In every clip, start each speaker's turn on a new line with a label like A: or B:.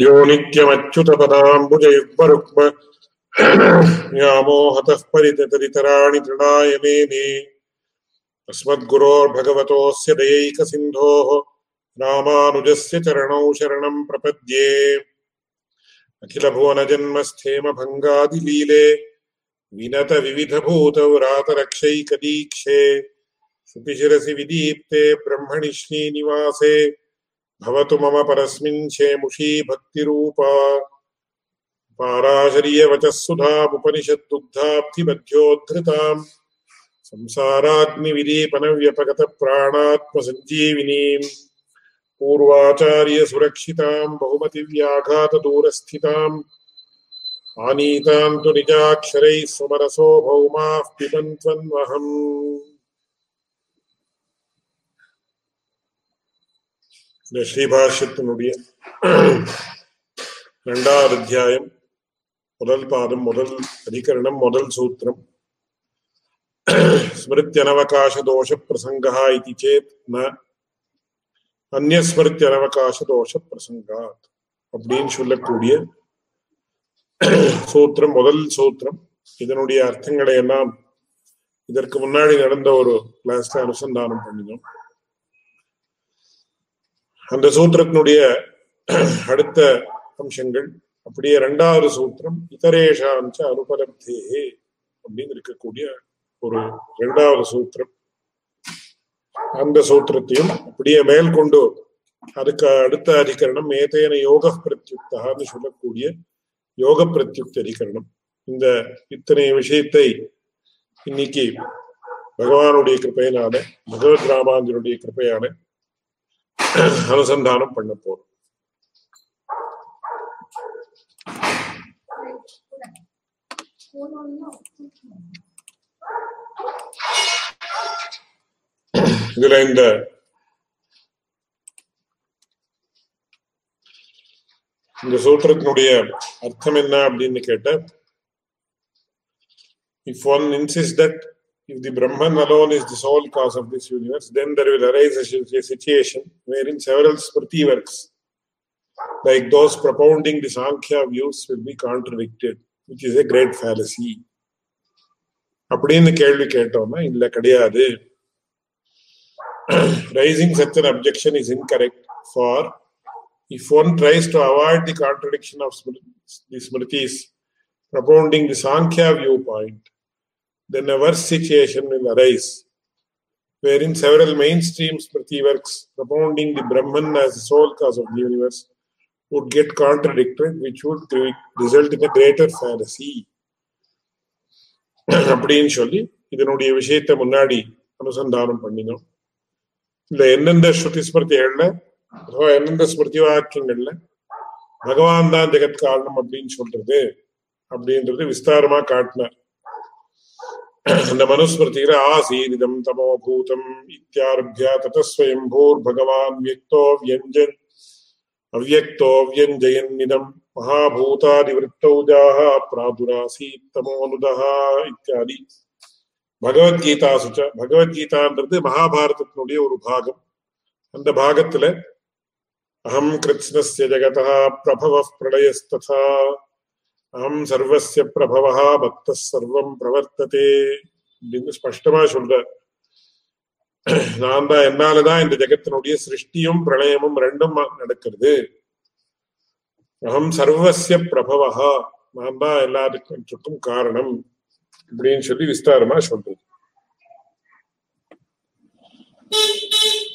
A: यो नित्यमच्युतपदाम्बुजयुग्मरुक्म व्यामोहतः परिततरितराणि तृणाय मेने अस्मद्गुरोर्भगवतोऽस्य दयैकसिन्धोः रामानुजस्य चरणौ शरणम् प्रपद्ये अखिलभुवनजन्मस्थेमभङ्गादिलीले विनतविविधभूतौ रातरक्षैकदीक्षे शुपिशिरसि विदीप्ते ब्रह्मणि श्रीनिवासे भवतु मम परस्मिन् शेमुषी भक्तिरूपा पाराशरीयवचः सुधामुपनिषद्दुग्धाब्धिमध्योद्धृताम् संसाराग्निविदीपनव्यपगतप्राणात्मसञ्जीविनीम् पूर्वाचार्यसुरक्षिताम् बहुमतिव्याघातदूरस्थिताम् आनीताम् तु निजाक्षरैः सुमरसो भौमाः पिबन्त्वन्वहम् இந்த ஸ்ரீபாஷ்யத்தினுடைய ரெண்டாவது அத்தியாயம். முதல் பாதம் முதல் அதிகரணம் முதல் சூத்திரம். ஸ்மிருத்தியனவகாச தோஷ பிரசங்கா இது சேத் ந அந்நியஸ்மிருத்தியனவகாச தோஷ பிரசங்காத் அப்படின்னு சொல்லக்கூடிய சூத்திரம் முதல் சூத்திரம். இதனுடைய அர்த்தங்களை எல்லாம் இதற்கு முன்னாடி நடந்த ஒரு கிளாஸ்ல அனுசந்தானம் பண்ணினோம். அந்த சூத்திரத்தினுடைய அடுத்த அம்சங்கள் அப்படியே இரண்டாவது சூத்திரம் இதரேஷாம்ச அனுபலப்தே அப்படின்னு இருக்கக்கூடிய ஒரு இரண்டாவது சூத்திரம். அந்த சூத்திரத்தையும் அப்படியே மேல் கொண்டு அதுக்கு அடுத்த அதிகரணம் ஏதேன யோக பிரத்யுக்தான்னு சொல்லக்கூடிய யோக பிரத்யுக்த அதிகரணம் இந்த இத்தனை விஷயத்தை இன்னைக்கு பகவானுடைய கிருப்பையினால பகவத் ராமாந்தருடைய கிருப்பையான அனுசந்தானம் பண்ண போறோம். இதுல இந்த இந்த சூத்திரத்தினுடைய அர்த்தம் என்ன அப்படின்னு கேட்ட if one insist that if the Brahman alone is the sole cause of this universe, then there will arise a situation wherein several Smriti works, like those propounding the Sankhya views, will be contradicted, which is a great fallacy. அப்படின்னு கேள்வி கேட்டோம்னா இல்ல கிடையாது raising such an objection is incorrect for if one tries to avoid the contradiction of the Smritis propounding the Sankhya viewpoint, then a worse situation will arise, wherein several mainstream Smriti works propounding the Brahman as the sole cause of the universe would get contradicted, which would result in a greater fallacy. அப்படின்னு சொல்லி இதனுடைய விஷயத்தை முன்னாடி அனுசந்தானம் பண்ணினோம் இந்த எந்தெந்த ஸ்ருதி ஸ்மிருதிகள்ல அதுவா எந்தெந்த ஸ்மிருதி வாக்கியங்கள்ல பகவான் தான் ஜெகத் காரணம் அப்படின்னு சொல்றது அப்படின்றது விஸ்தாரமா காட்டினார் அந்த மனுஸ்மிருதியில ஆசீரிதம் தமோபூதம் இத்தியாரபியா ததஸ்வயம்பூர் பகவான் வியக்தோ வியஞ்சன் அவ்வக்தோ வியஞ்சயன்னிதம் மகாபூதாதிவృத்தௌஜாக பிராதுராசீத் தமோனுதா இத்தியாதி பகவத்கீதாசு பகவத்கீதான்றது மகாபாரதத்தினுடைய ஒரு பாகம் அந்த பாகத்துல அகம் கிருத்ஸ்னஸ்ய ஜகதா பிரபவ பிரளயஸ்ததா அகம் சர்வசிய பிரபவா பக்த சர்வம் பிரவர்த்ததே அப்படின்னு ஸ்பஷ்டமா சொல்ற. நான் தான் என்னாலதான் இந்த ஜெகத்தினுடைய சிருஷ்டியும் பிரளயமும் ரெண்டும் நடக்கிறது. அகம் சர்வசிய பிரபவா நான் தான் எல்லாத்துக்கும் காரணம் அப்படின்னு சொல்லி விஸ்தாரமா சொல்றது.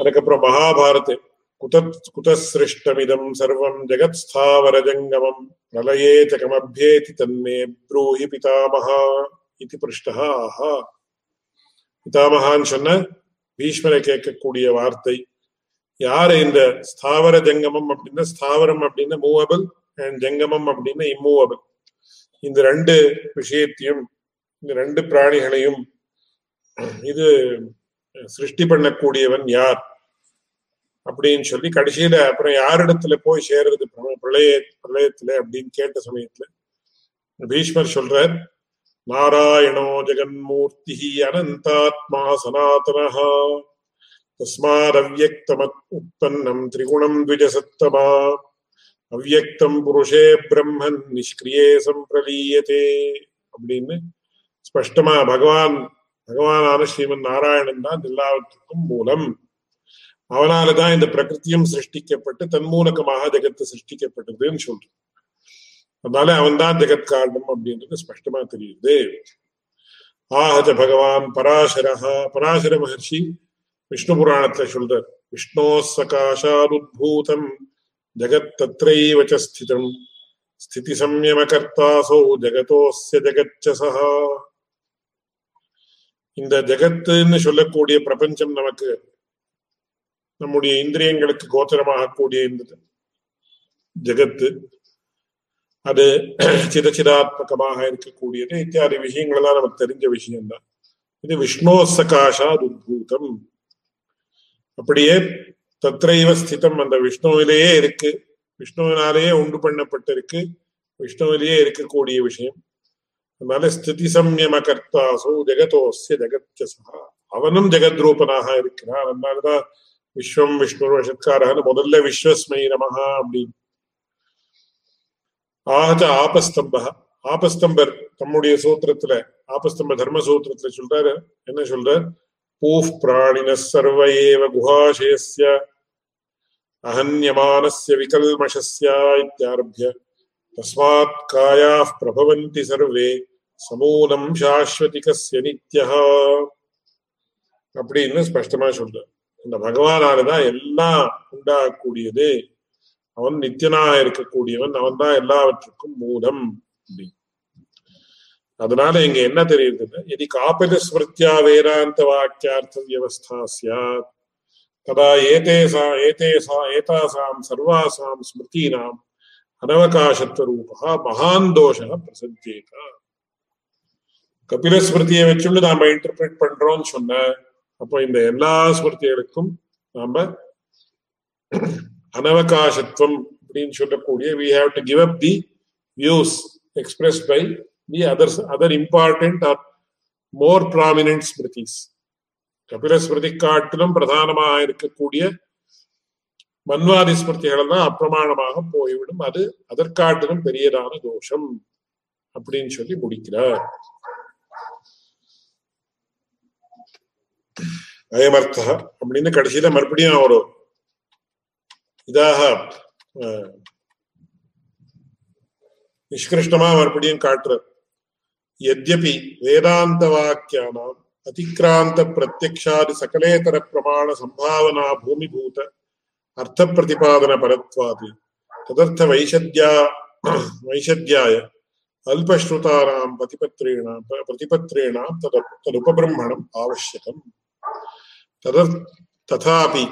A: அதுக்கப்புறம் மகாபாரத் குத குதசிருஷ்டமிதம் சர்வம் ஜெகத் ஸ்தாவர ஜங்கமம் பிரலயே சகமபியேதி தன்மே ப்ரூஹி பிதாமகா இது பிருஷ்டா ஆஹா பிதாமகான்னு சொன்ன பீஷ்மரை கேட்கக்கூடிய வார்த்தை யார் இந்த ஸ்தாவர ஜங்கமம் அப்படின்னா ஸ்தாவரம் அப்படின்னா மூவபிள் அண்ட் ஜங்கமம் அப்படின்னா இம்மூவபிள் இந்த ரெண்டு விஷயத்தையும் இந்த ரெண்டு பிராணிகளையும் இது சிருஷ்டி பண்ணக்கூடியவன் யார்? அப்படின்னு சொல்லி கடைசியில அப்புறம் யாரிடத்துல போய் சேர்றது பிரளய பிரளயத்துல அப்படின்னு கேட்ட சமயத்துல பீஷ்மர் சொல்றார் நாராயணோ ஜெகன்மூர்த்தி அனந்தாத்மா சனாதனஹா தஸ்மாதவ்யக்தமத் உற்பன்னம் திரிகுணம் த்விஜசத்தமா அவ்யக்தம் புருஷே பிரம்மன் நிஷ்கிரியே சம்பிரலீயதே அப்படின்னு ஸ்பஷ்டமா பகவான் பகவானான ஸ்ரீமன் நாராயணன் தான் எல்லாவற்றுக்கும் மூலம் அவனாலதான் இந்த பிரகிருத்தியும் சிருஷ்டிக்கப்பட்டு தன்மூலகமாக ஜெகத்து சிருஷ்டிக்கப்பட்டதுன்னு சொல்றான் அதனால அவன் தான் ஜெகத் காரணம் அப்படின்றது ஸ்பஷ்டமா தெரியுது. ஆஹஜ பகவான் பராசரஹா பராசர மகர்ஷி விஷ்ணு புராணத்துல சொல்றார் விஷ்ணோ சகாஷாதுத்பூதம் ஜெகத் தத்ரைவ ஸ்திதம் ஸ்திதி சம்யமகர்த்தாசோ ஜெகதோஸ்ய ஜகதோஸ்ய ஜகச்சசா இந்த ஜெகத்துன்னு சொல்லக்கூடிய பிரபஞ்சம் நமக்கு நம்முடைய இந்திரியங்களுக்கு கோச்சரமாகக்கூடிய இந்த ஜகத்து அது சிதச்சிதாத்மகமாக இருக்கக்கூடியது. இத்தியாதி விஷயங்கள் எல்லாம் நமக்கு தெரிஞ்ச விஷயம்தான். இது விஷ்ணோ சகாஷா உத்பூதம் அப்படியே தத்ரைவ ஸ்திதம் அந்த விஷ்ணுவிலேயே இருக்கு. விஷ்ணுவினாலேயே உண்டு பண்ணப்பட்டிருக்கு. விஷ்ணுவிலேயே இருக்கக்கூடிய விஷயம். அதனால ஸ்திதி சம்யம கர்த்தாசோ ஜெகதோசிய ஜெகத்யசா அவனும் ஜெகத்ரூபனாக இருக்கிறான். அதனாலதான் விஸ்வம் விஷ்ணு வஷத்காரன்னு முதல்ல விஸ்வஸ்மை நமகா அப்படின்னு. ஆஹத ஆபஸ்தம்ப ஆபஸ்தம்பர் தம்முடைய சூத்திரத்துல ஆபஸ்தம்ப தர்ம சூத்திரத்துல சொல்றாரு என்ன சொல்றார்? பூஃப் பிராணின சர்வ ஏவ குஹாசயஸ்ய அஹன்யமானஸ்ய விகல்மஷஸ்ய இத்தியாரபிய. தஸ்மாத் காயா பிரபவந்தி சர்வே சமூலம் சாஸ்வதிகஸ்ய நித்யா அப்படின்னு ஸ்பஷ்டமா சொல்றார். இந்த பகவானாலதான் எல்லாம் உண்டாகக்கூடியது. அவன் நித்தியனாக இருக்கக்கூடியவன் அவன் தான் எல்லாவற்றுக்கும் மூலம் அதனால இங்க என்ன தெரியுதுன்னா எதி காபில ஸ்மிருத்தியா வேதாந்த வாக்கியார்த்த வியவஸ்தா சியாத் ததா ஏதேசா ஏதேசா ஏதாசாம் சர்வாசாம் ஸ்மிருதீனாம் அனவகாசத்துவ ரூபா மகான் தோஷ பிரசஞ்சேதா. கபில ஸ்மிருதியை வச்சுள்ள நாம இன்டர்பிரேட் பண்றோம்னு சொன்ன அப்போ இந்த எல்லா ஸ்மிருதிகளுக்கும் நாம அனவகாசத்துவம் அப்படின்னு சொல்லக்கூடிய we have to give up the views express by the other other important or more prominent smritis Kapila Smriti காட்டிலும் பிரதானமாக இருக்கக்கூடிய மன்வாதி ஸ்மிருதிகள் தான் அப்பிரமாணமாக போய்விடும். அது அதற்காட்டிலும் பெரியதான தோஷம் அப்படின்னு சொல்லி முடிக்கிறார். அயமர்த்தா அப்படின்னு கடைசியில மறுபடியும் ஒரு இதாக நிஷ்கிருஷ்டமா மறுபடியும் காட்டுற எத்யபி வேதாந்த வாக்கியானாம் அதிக்ராந்த பிரத்யக்ஷாதி சகலேதர பிரமாண சம்பாவனா பூமிபூத அர்த்த பிரதிபாதன பரத்வாது ததர்த்த வைஷத்யா வைஷத்யாய அல்பஸ்ருதானாம் பிரதிபத்ரேணாம் பிரதிபத்ரேணாம் ததுபபிரம்மணம் ஆவசியகம் ததாபி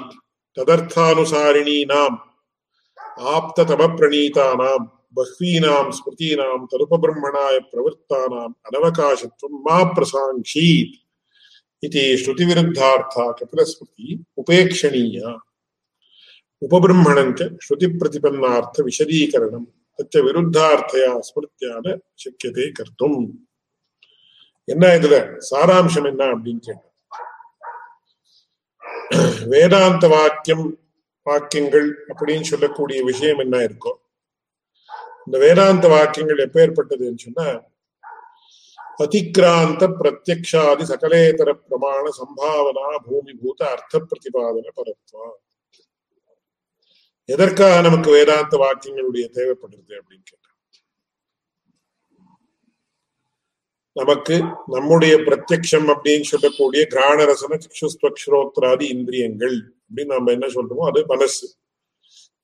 A: ததர்த்தானுசாரிணீ நாம் ஆப்ததமப்பிரணீதானாம் பஹ்வீனாம் ஸ்மிருதீனாம் தருபபிரம்மணாய பிரவருத்தானாம் அனவகாசத்துவம் மா பிரசாங்கீத் இது ஸ்ருதிவிருத்தார்த்தா கபிலஸ்மிருதி உபேக்ஷணீயா உபபிரம்மணஞ்ச ஸ்ருதி பிரதிபன்னார்த்த விஷதீகரணம் தச்ச விருத்தார்த்தையா ஸ்மிருத்தியால சக்கியத்தை கர்த்தும் என்ன இதுல? சாராம்சம் என்ன அப்படின்னு கேட்டேன் வேதாந்த வாக்கியம் வாக்கியங்கள் அப்படின்னு சொல்லக்கூடிய விஷயம் என்ன இருக்கும் இந்த வேதாந்த வாக்கியங்கள் எப்பேற்பட்டதுன்னு சொன்னா அதிக்ராந்த பிரத்யக்ஷாதி சகலேதர பிரமாண சம்பாவனா பூமிபூத அர்த்த பிரதிபாதன பரத்வம் எதற்காக நமக்கு வேதாந்த வாக்கியங்களுடைய தேவைப்படுறது அப்படின்னு கேட்டா நமக்கு நம்முடைய பிரத்யக்ஷம் அப்படின்னு சொல்லக்கூடிய கிராணரசன சிக்ஷுஸ்வக்ஷரோத்ராதி இந்திரியங்கள் அப்படின்னு நம்ம என்ன சொல்றோமோ அது மனசு.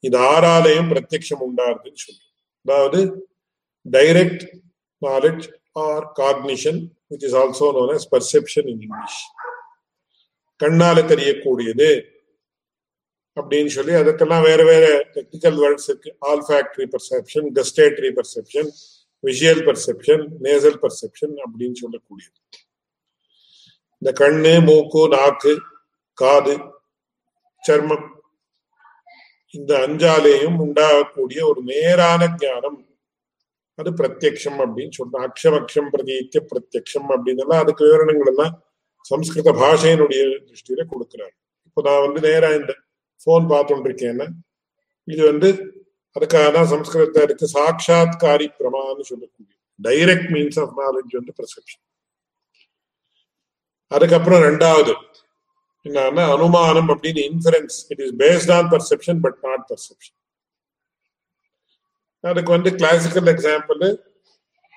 A: இது ஆறாலையும் பிரத்யக்ஷம் உண்டாருதுன்னு சொல்றோம். அதாவது direct knowledge or cognition which is also known as perception in English கண்ணால தெரியக்கூடியது அப்படின்னு சொல்லி அதுக்கெல்லாம் வேற வேற டெக்னிக்கல் வேர்ட்ஸ் இருக்கு. Olfactory perception gustatory perception visual perception nasal perception அப்படின்னு சொல்லக்கூடியது. இந்த கண்ணு மூக்கு நாக்கு காது சர்மம் இந்த அஞ்சாலேயும் உண்டாகக்கூடிய ஒரு நேரான ஞானம். அது பிரத்யக்ஷம் அப்படின்னு சொல்றோம். அக்ஷம் அக்ஷம் பிரதீத்திய பிரத்யக்ஷம் அப்படின்னு அதுக்கு விவரணங்கள் எல்லாம் சம்ஸ்கிருத பாஷையினுடைய திருஷ்டியில கொடுக்குறாரு. இப்போ நான் வந்து நேரா இந்த போன் பார்த்துட்டு இருக்கேன்னா இது வந்து அதுக்காக தான் சம்ஸ்கிருதத்துல இருக்கு சாட்சாத்காரி பிரமான்னு சொல்லக்கூடிய டைரக்ட் மீன்ஸ் ஆஃப் நாலேஜ் வந்து பெர்செப்ஷன் அதுக்கப்புறம் ரெண்டாவது என்னன்னா அனுமானம் அப்படின்னு inference it is based on perception but not perception அதுக்கு வந்து classical example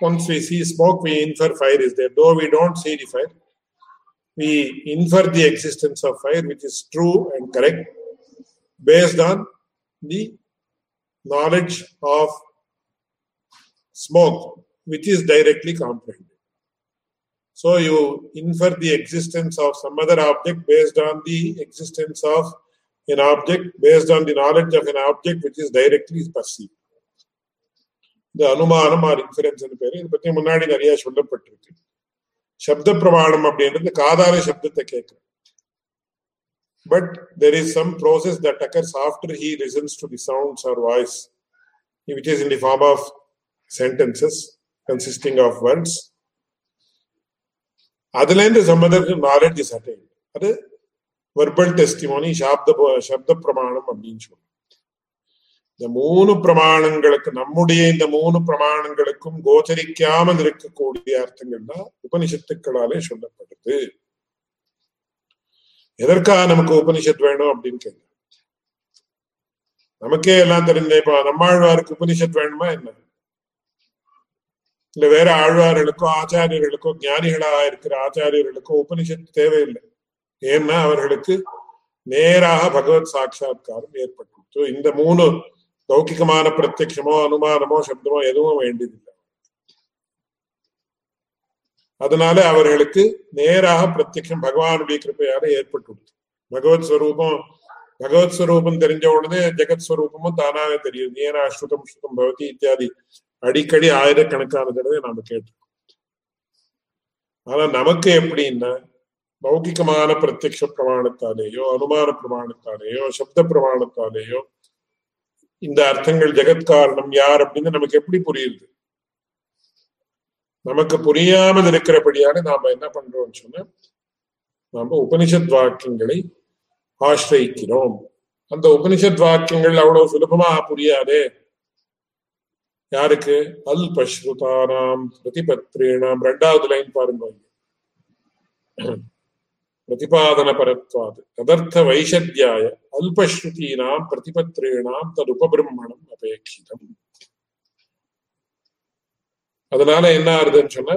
A: once we see smoke we infer fire is there though we don't see the fire we infer the existence of fire which is true and correct based on the knowledge of smoke which is directly comprehended so you infer the existence of some other object based on the existence of an object based on the knowledge of an object which is directly perceived இந்த அனுமானம் R inference பேரு இதை பத்தி முன்னாடி நிறைய சொல்லப்பட்டிருக்கு சப்த பிரமாணம் அப்படின்றது காதால சப்தத்தை கேட்கிறோம் but there is some process that occurs after he listens to the sounds or voice which is in the form of sentences consisting of words அதுல இருந்து சம்பந்தருக்கு நாலேஜ் இஸ் அட்டைன் அது வெர்பல் டெஸ்டிமோனி சாப்த சப்த பிரமாணம் அப்படின்னு சொல்லுவோம் இந்த மூணு பிரமாணங்களுக்கு நம்முடைய இந்த மூணு பிரமாணங்களுக்கும் கோச்சரிக்காமல் இருக்கக்கூடிய அர்த்தங்கள் தான் உபனிஷத்துக்களாலே சொல்லப்படுது எதற்காக நமக்கு உபனிஷத் வேணும் அப்படின்னு கேட்க. நமக்கே எல்லாம் தெரிஞ்ச இப்ப நம்மாழ்வாருக்கு உபனிஷத் வேணுமா என்ன? இல்ல வேற ஆழ்வார்களுக்கோ ஆச்சாரியர்களுக்கோ ஞானிகளா இருக்கிற ஆச்சாரியர்களுக்கோ உபனிஷத் தேவையில்லை. ஏன்னா அவர்களுக்கு நேராக பகவத் சாட்சா்காரம் ஏற்பட்டு இந்த மூணு லௌகிகமான பிரத்யட்சமோ அனுமானமோ சப்தமோ எதுவும் வேண்டியதில்லை. அதனால அவர்களுக்கு நேராக பிரத்யட்சம் பகவானுடைய கிருப்பையால ஏற்பட்டுள்ளது. பகவத் ஸ்வரூபம் பகவத் ஸ்வரூபம் தெரிஞ்ச உடனே ஜெகத் ஸ்வரூபமும் தானாக தெரியும் ஏனா அஸ்ருதம் ஸ்ருதம் பவதி இத்தியாதி அடிக்கடி ஆயிரக்கணக்கான தடவை நாம கேட்டிருக்கோம். ஆனா நமக்கு எப்படின்னா மௌகிகமான பிரத்யக்ஷ பிரமாணத்தாலேயோ அனுமான பிரமாணத்தாலேயோ சப்த பிரமாணத்தாலேயோ இந்த அர்த்தங்கள் ஜெகத் காரணம் யார் அப்படின்னு நமக்கு எப்படி புரியுது? நமக்கு புரியாமல் இருக்கிறபடியாக நாம என்ன பண்றோம்னு சொன்னா நாம உபனிஷத் வாக்கியங்களை ஆசிரிக்கிறோம் அந்த உபனிஷத் வாக்கியங்கள் அவ்வளவு சுலபமா புரியாதே. யாருக்கு? அல்பஸ்ருதானாம் பஸ்ருதானாம் ரெண்டாவது லைன் பாருங்க. பிரதிபாதன பரத்வாது. ததர்த்த வைஷத்யாய. அல்பஸ்ருதீனாம் பிரதிபத்ரேணாம் தது உபபிரம்மணம் அபேட்சிதம் அதனால என்ன ஆறுதுன்னு சொன்னா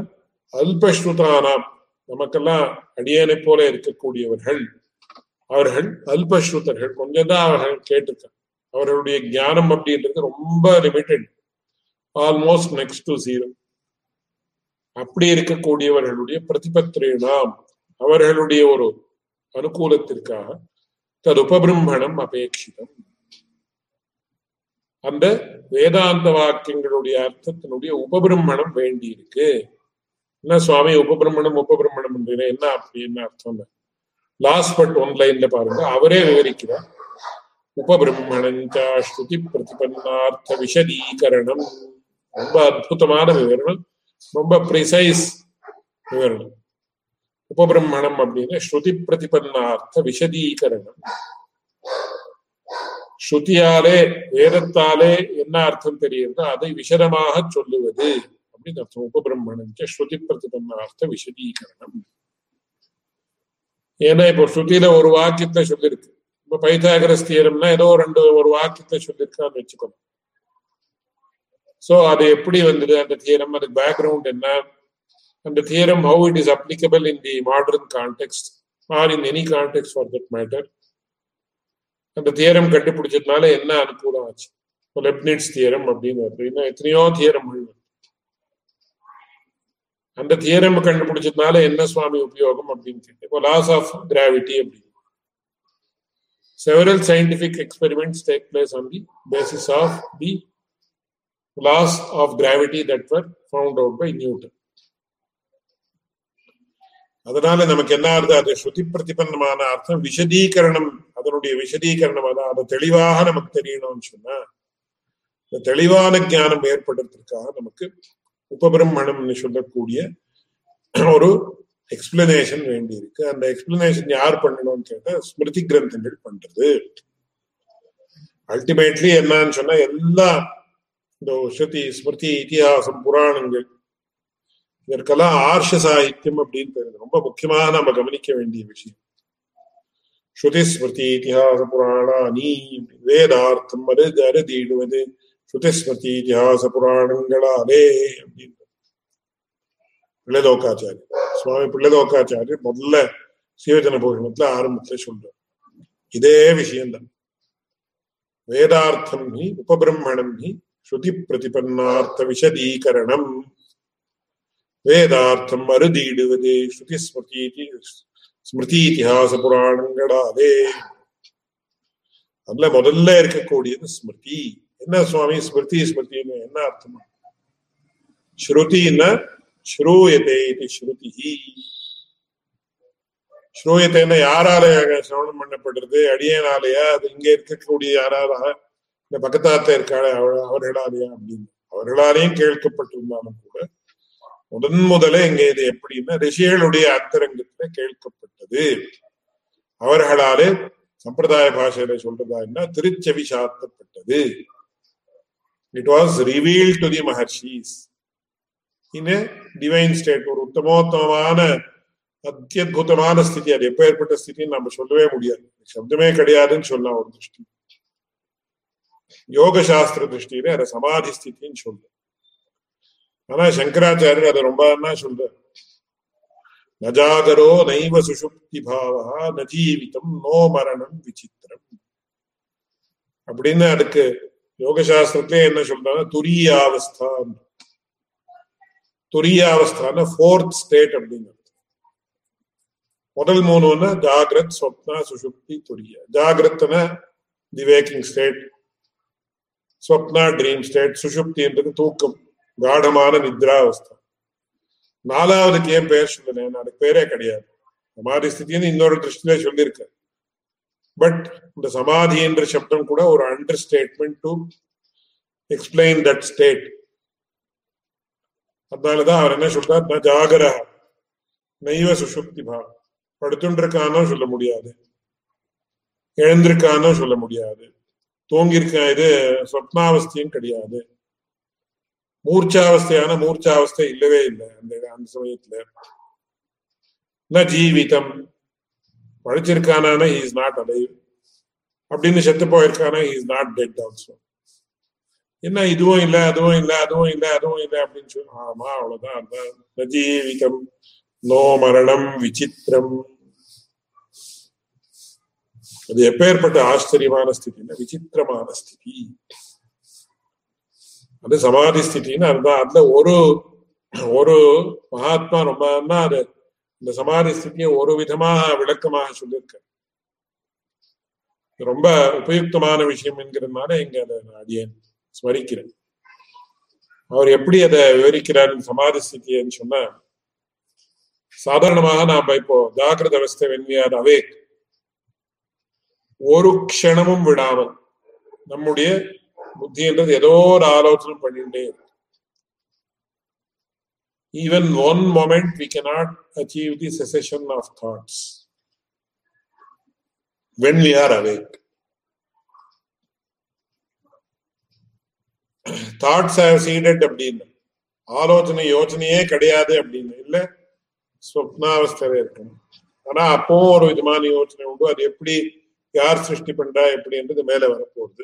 A: அல்பஸ்ருதானாம் நமக்கெல்லாம் அடியேனை போல இருக்கக்கூடியவர்கள். அவர்கள் அல்பஸ்ருதர்கள். கொஞ்சம் தான் அவர்கள் கேட்டிருக்காங்க. அவர்களுடைய ஞானம் அப்படின்றது ரொம்ப limited almost next to zero அப்படி இருக்கக்கூடியவர்களுடைய பிரதிபத்திரினாம் அவர்களுடைய ஒரு அனுகூலத்திற்காக தது உபபிரம்மணம் அபேட்சிதம். அந்த வேதாந்த வாக்கியங்களுடைய அர்த்தத்தினுடைய உபபிரம்மணம் வேண்டி இருக்கு என்ன சுவாமி உபபிரம்மணம் உபபிரம்மணம் என்ன அப்படி என்ன அர்த்தம் லாஸ்ட் பட் ஒன் லைன்ல பாருங்க. அவரே விவரிக்கிறார். உபபிரம்மணஞ்சா ஸ்ருதி பிரதிபன்னார்த்த விஷதீகரணம். ரொம்ப அற்புதமான விவரணம். ரொம்ப ப்ரிசைஸ் விவரணம். உபபிரம்மணம் அப்படின்னு ஸ்ருதி பிரதிபன்னார்த்த விஷதீகரணம். ஸ்ருதியாலே வேதத்தாலே என்ன அர்த்தம் தெரியுதுன்னா அதை விஷதமாக சொல்லுவது. அப்படின்னு அர்த்தம். உபபிரம்மணம் ஸ்ருதி பிரதிபன்னார்த்த விசதீகரணம் ஏன்னா இப்போ ஸ்ருதியில ஒரு வாக்கியத்தை சொல்லிருக்கு. இப்ப பைத்தாகரஸ் தியரம்னா ஏதோ ரெண்டு ஒரு வாக்கியத்தை சொல்லியிருக்கான்னு வச்சுக்கணும் சோ அது எப்படி வந்தது? அந்த தியரம் அதுக்கு பேக்ரவுண்ட் என்ன? அந்த theorem how it is applicable in the modern context or in any context for that matter அந்த தியரம் கண்டுபிடிச்சதுனால என்ன அனுகூலம் ஆச்சு? லெப்னிட்ஸ் தியரம் அப்படின்னு வருது. இன்னும் எத்தனையோ தியரம் அந்த தியரம் கண்டுபிடிச்சதுனால என்ன சுவாமி உபயோகம் அப்படின்னு கேட்டு இப்போ லாஸ் ஆஃப் கிராவிட்டி அப்படின்னு. Several scientific experiments take place on the basis of the laws of gravity that were found out by Newton. அதனால நமக்கு என்ன ஆகுது? அது ஸ்ருதி பிரதிபன்னமான அர்த்தம் விஷதீகரணம் அதனுடைய விஷதீகரணம் அதான் அதை தெளிவாக நமக்கு தெரியணும்னு சொன்னா இந்த தெளிவான ஞானம் ஏற்படுறதுக்காக நமக்கு உபபிரம்மணம்னு சொல்லக்கூடிய ஒரு எக்ஸ்பிளனேஷன் வேண்டி இருக்கு அந்த எக்ஸ்பிளனேஷன் யார் பண்ணணும்னு கேட்டா ஸ்மிருதி கிரந்தங்கள் பண்றது. அல்டிமேட்லி என்னன்னு சொன்னா எல்லா இந்த ஸ்ருதி ஸ்மிருதி இதிகாசம் புராணங்கள் இதற்கெல்லாம் ஆர்ஷ சாகித்யம் அப்படின்னு ரொம்ப முக்கியமாக நம்ம கவனிக்க வேண்டிய விஷயம். ஸ்ருதி ஸ்மிருதி இதிகாச புராணானி வேதார்த்தம் அருது அருதிடுவது ஸ்ருதி ஸ்மிருதி இதிகாச புராணங்களாலே அப்படின்னு பிள்ளைலோக்காச்சாரி சுவாமி பிள்ளைலோக்காச்சாரியர் முதல்ல சீவஜன பூஷணத்துல ஆரம்பத்துல சொல்றார். இதே விஷயம்தான். வேதார்த்தம் ஹி உபபிரம்மணம் ஹி ஸ்ருதி பிரதிபன்னார்த்த விஷதீகரணம். வேதார்த்தம் அறுதியிடுவது ஸ்ருதி ஸ்மிருதி ஸ்மிருதி இத்திஹாச புராணங்களாலே அதுல முதல்ல இருக்கக்கூடியது ஸ்மிருதி என்ன சுவாமி ஸ்மிருதி ஸ்மிருதின்னு என்ன அர்த்தம் ஸ்ருதின்னா ஸ்ரூயதே இது ஸ்ருதி ஸ்ரூயத்தைன்னா யாரால சிரவணம் பண்ணப்படுறது அடியனாலயா அது இங்க இருக்கக்கூடிய யாரால இந்த பக்கத்தாத்த இருக்காளே அவ- அப்படின்னு அவர்களாலேயும் கேட்கப்பட்டிருந்தாலும் கூட முதன் முதலே இங்கே இது எப்படின்னா ரிஷிகளுடைய அந்தரங்கத்துல கேட்கப்பட்டது. அவர்களாலே சம்பிரதாய பாஷையில சொல்றதா என்ன? திருச்செவி சாத்தப்பட்டது. It was reveal to the maharshis in divine state ஒரு உத்தமோத்தமமான அத்தியுதமான ஸ்திதி. அது எப்ப ஏற்பட்ட ஸ்திதின்னு நம்ம சொல்லவே முடியாது. சப்தமே கிடையாதுன்னு சொல்லலாம் ஒரு திருஷ்டி. யோக சாஸ்திர திருஷ்டியில அதை சமாதி ஸ்திதின்னு சொல்றோம். ஆனா சங்கராச்சாரியர் அதை ரொம்ப என்ன சொல்ற நஜாகரோ நைவ சுஷுப்தி பாவா நஜீவிதம் நோ மரணம் விசித்திரம். அப்படின்னு அதுக்கு யோகசாஸ்திரத்திலே என்ன சொல்றாங்க? துரியாவஸ்தான் துரியாவஸ்தான ஃபோர்த் ஸ்டேட் அப்படின்னு முதல் மூணுன்னா ஜாகிரத் ஸ்வப்னா சுஷுப்தி துரிய. ஜாகிரத்னா தி வேக்கிங் ஸ்டேட். ஸ்வப்னா ட்ரீம் ஸ்டேட். சுஷுப்தின்றது தூக்கம். காடமான நித்ராவஸ்தா நாலாவதுக்கு ஏன் பேர் சொல்லுறேன் அதுக்கு பேரே கிடையாது சமாதி ஸ்திதின்னு இன்னொரு திருஷ்டியில சொல்லியிருக்க பட் இந்த சமாதி என்ற சப்தம் கூட ஒரு understatement to explain that state அதனாலதான் அவர் என்ன சொல்றார் நான் ஜாகரா நைவ சுஷுப்தி பாவம் படுத்துருக்கானோ சொல்ல முடியாது எழுந்திருக்கானோ சொல்ல முடியாது தூங்கியிருக்க இது சொப்னாவஸ்தியும் கிடையாது மூர்ச்சாவஸ்தையான மூர்ச்சாவஸ்தை இல்லவே இல்லை அந்த அந்த சமயத்துல. ந ஜீவிதம். பழிச்சிருக்கானா இஸ் நாட் அலைவ் அப்படின்னு செத்து போயிருக்கானா இஸ் நாட் டெட் ஆல்சோ என்ன இதுவும் இல்லை அதுவும் இல்ல அதுவும் இல்ல அதுவும் இல்ல அப்படின்னு சொல்லி ஆமா அவ்வளவுதான். அதான். ந ஜீவிதம். நோ மரணம் விசித்திரம். அது எப்பேற்பட்ட ஆச்சரியமான ஸ்திதினா விசித்திரமான ஸ்திதி. அது சமாதி ஸ்தித்தின்னு அதுதான் அதுல ஒரு ஒரு மகாத்மா ரொம்ப அது இந்த சமாதி ஸ்திதியை ஒரு விதமாக விளக்கமாக சொல்லியிருக்க ரொம்ப உபயுக்தமான விஷயம் என்கிறதுனால இங்க அதை நான் அடியேன் ஸ்மரிக்கிறேன். அவர் எப்படி அதை விவரிக்கிறார் சமாதி ஸ்திதின்னு சொன்னா சாதாரணமாக நாம இப்போ ஜாகிரத அவஸ்தை வெண்மையார் அவேக் ஒரு க்ஷணமும் விடாமல் நம்முடைய புத்தி என்றது ஏதோ ஒரு ஆலோசனை பண்ணிட்டே இருக்கு. Even one moment we cannot achieve the cessation of thoughts when we are awake thoughts have seated அப்படின்னு ஆலோசனை யோசனையே கிடையாது அப்படின்னு இல்ல சொப்னாவஸ்தவே இருக்கணும் ஆனா அப்பவும் ஒரு விதமான யோசனை உண்டு. அது எப்படி யார் சிருஷ்டி பண்றா எப்படின்றது மேல வரப்போகுது.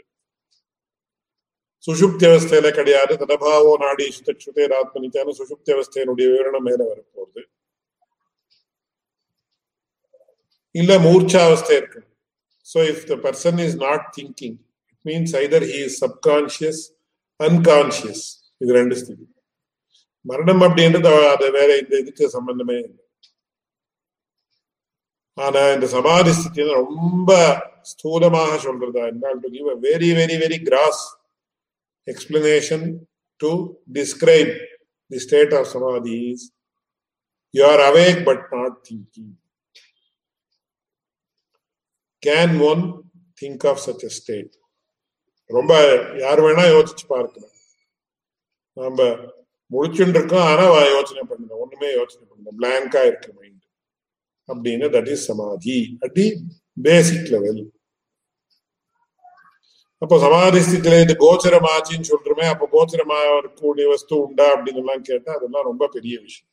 A: சுஷுப்தி அவஸ்தையில கிடையாது. ததபாவோ நாடி சுதே ஆத்மனித்தான சுஷுப்தி அவஸ்தையினுடைய விவரணம் மேல வரப்போகுது. இல்ல மூர்ச்சாவஸ்தை இருக்கு so if the person is not thinking it means either he is subconscious unconscious இது ரெண்டு ஸ்திதி. மரணம் அப்படின்றது அது வேற இந்த இதுக்கு சம்பந்தமே இல்லை. ஆனா இந்த சமாதி ஸ்திதி ரொம்ப ஸ்தூலமாக சொல்றதா? என்றால் very very very gross explanation to describe the state of samadhi is you are awake but not thinking can one think of such a state ரொம்ப யார் வேணா யோசிச்சு பார்க்கலாம். நம்ம முடிச்சுட்டு இருக்கோம் ஆனா யோசனை பண்ணணும் ஒண்ணுமே யோசனை பண்ணணும் பிளாங்கா இருக்கு மைண்ட் அப்படின்னு that is samadhi at the basic level அப்போ சமாதி ஸ்தித்தில இது கோச்சரமாச்சின்னு சொல்றோமே அப்போ கோச்சரமா இருக்கக்கூடிய வஸ்து உண்டா அப்படின்னு எல்லாம் கேட்டா அதெல்லாம் ரொம்ப பெரிய விஷயம்.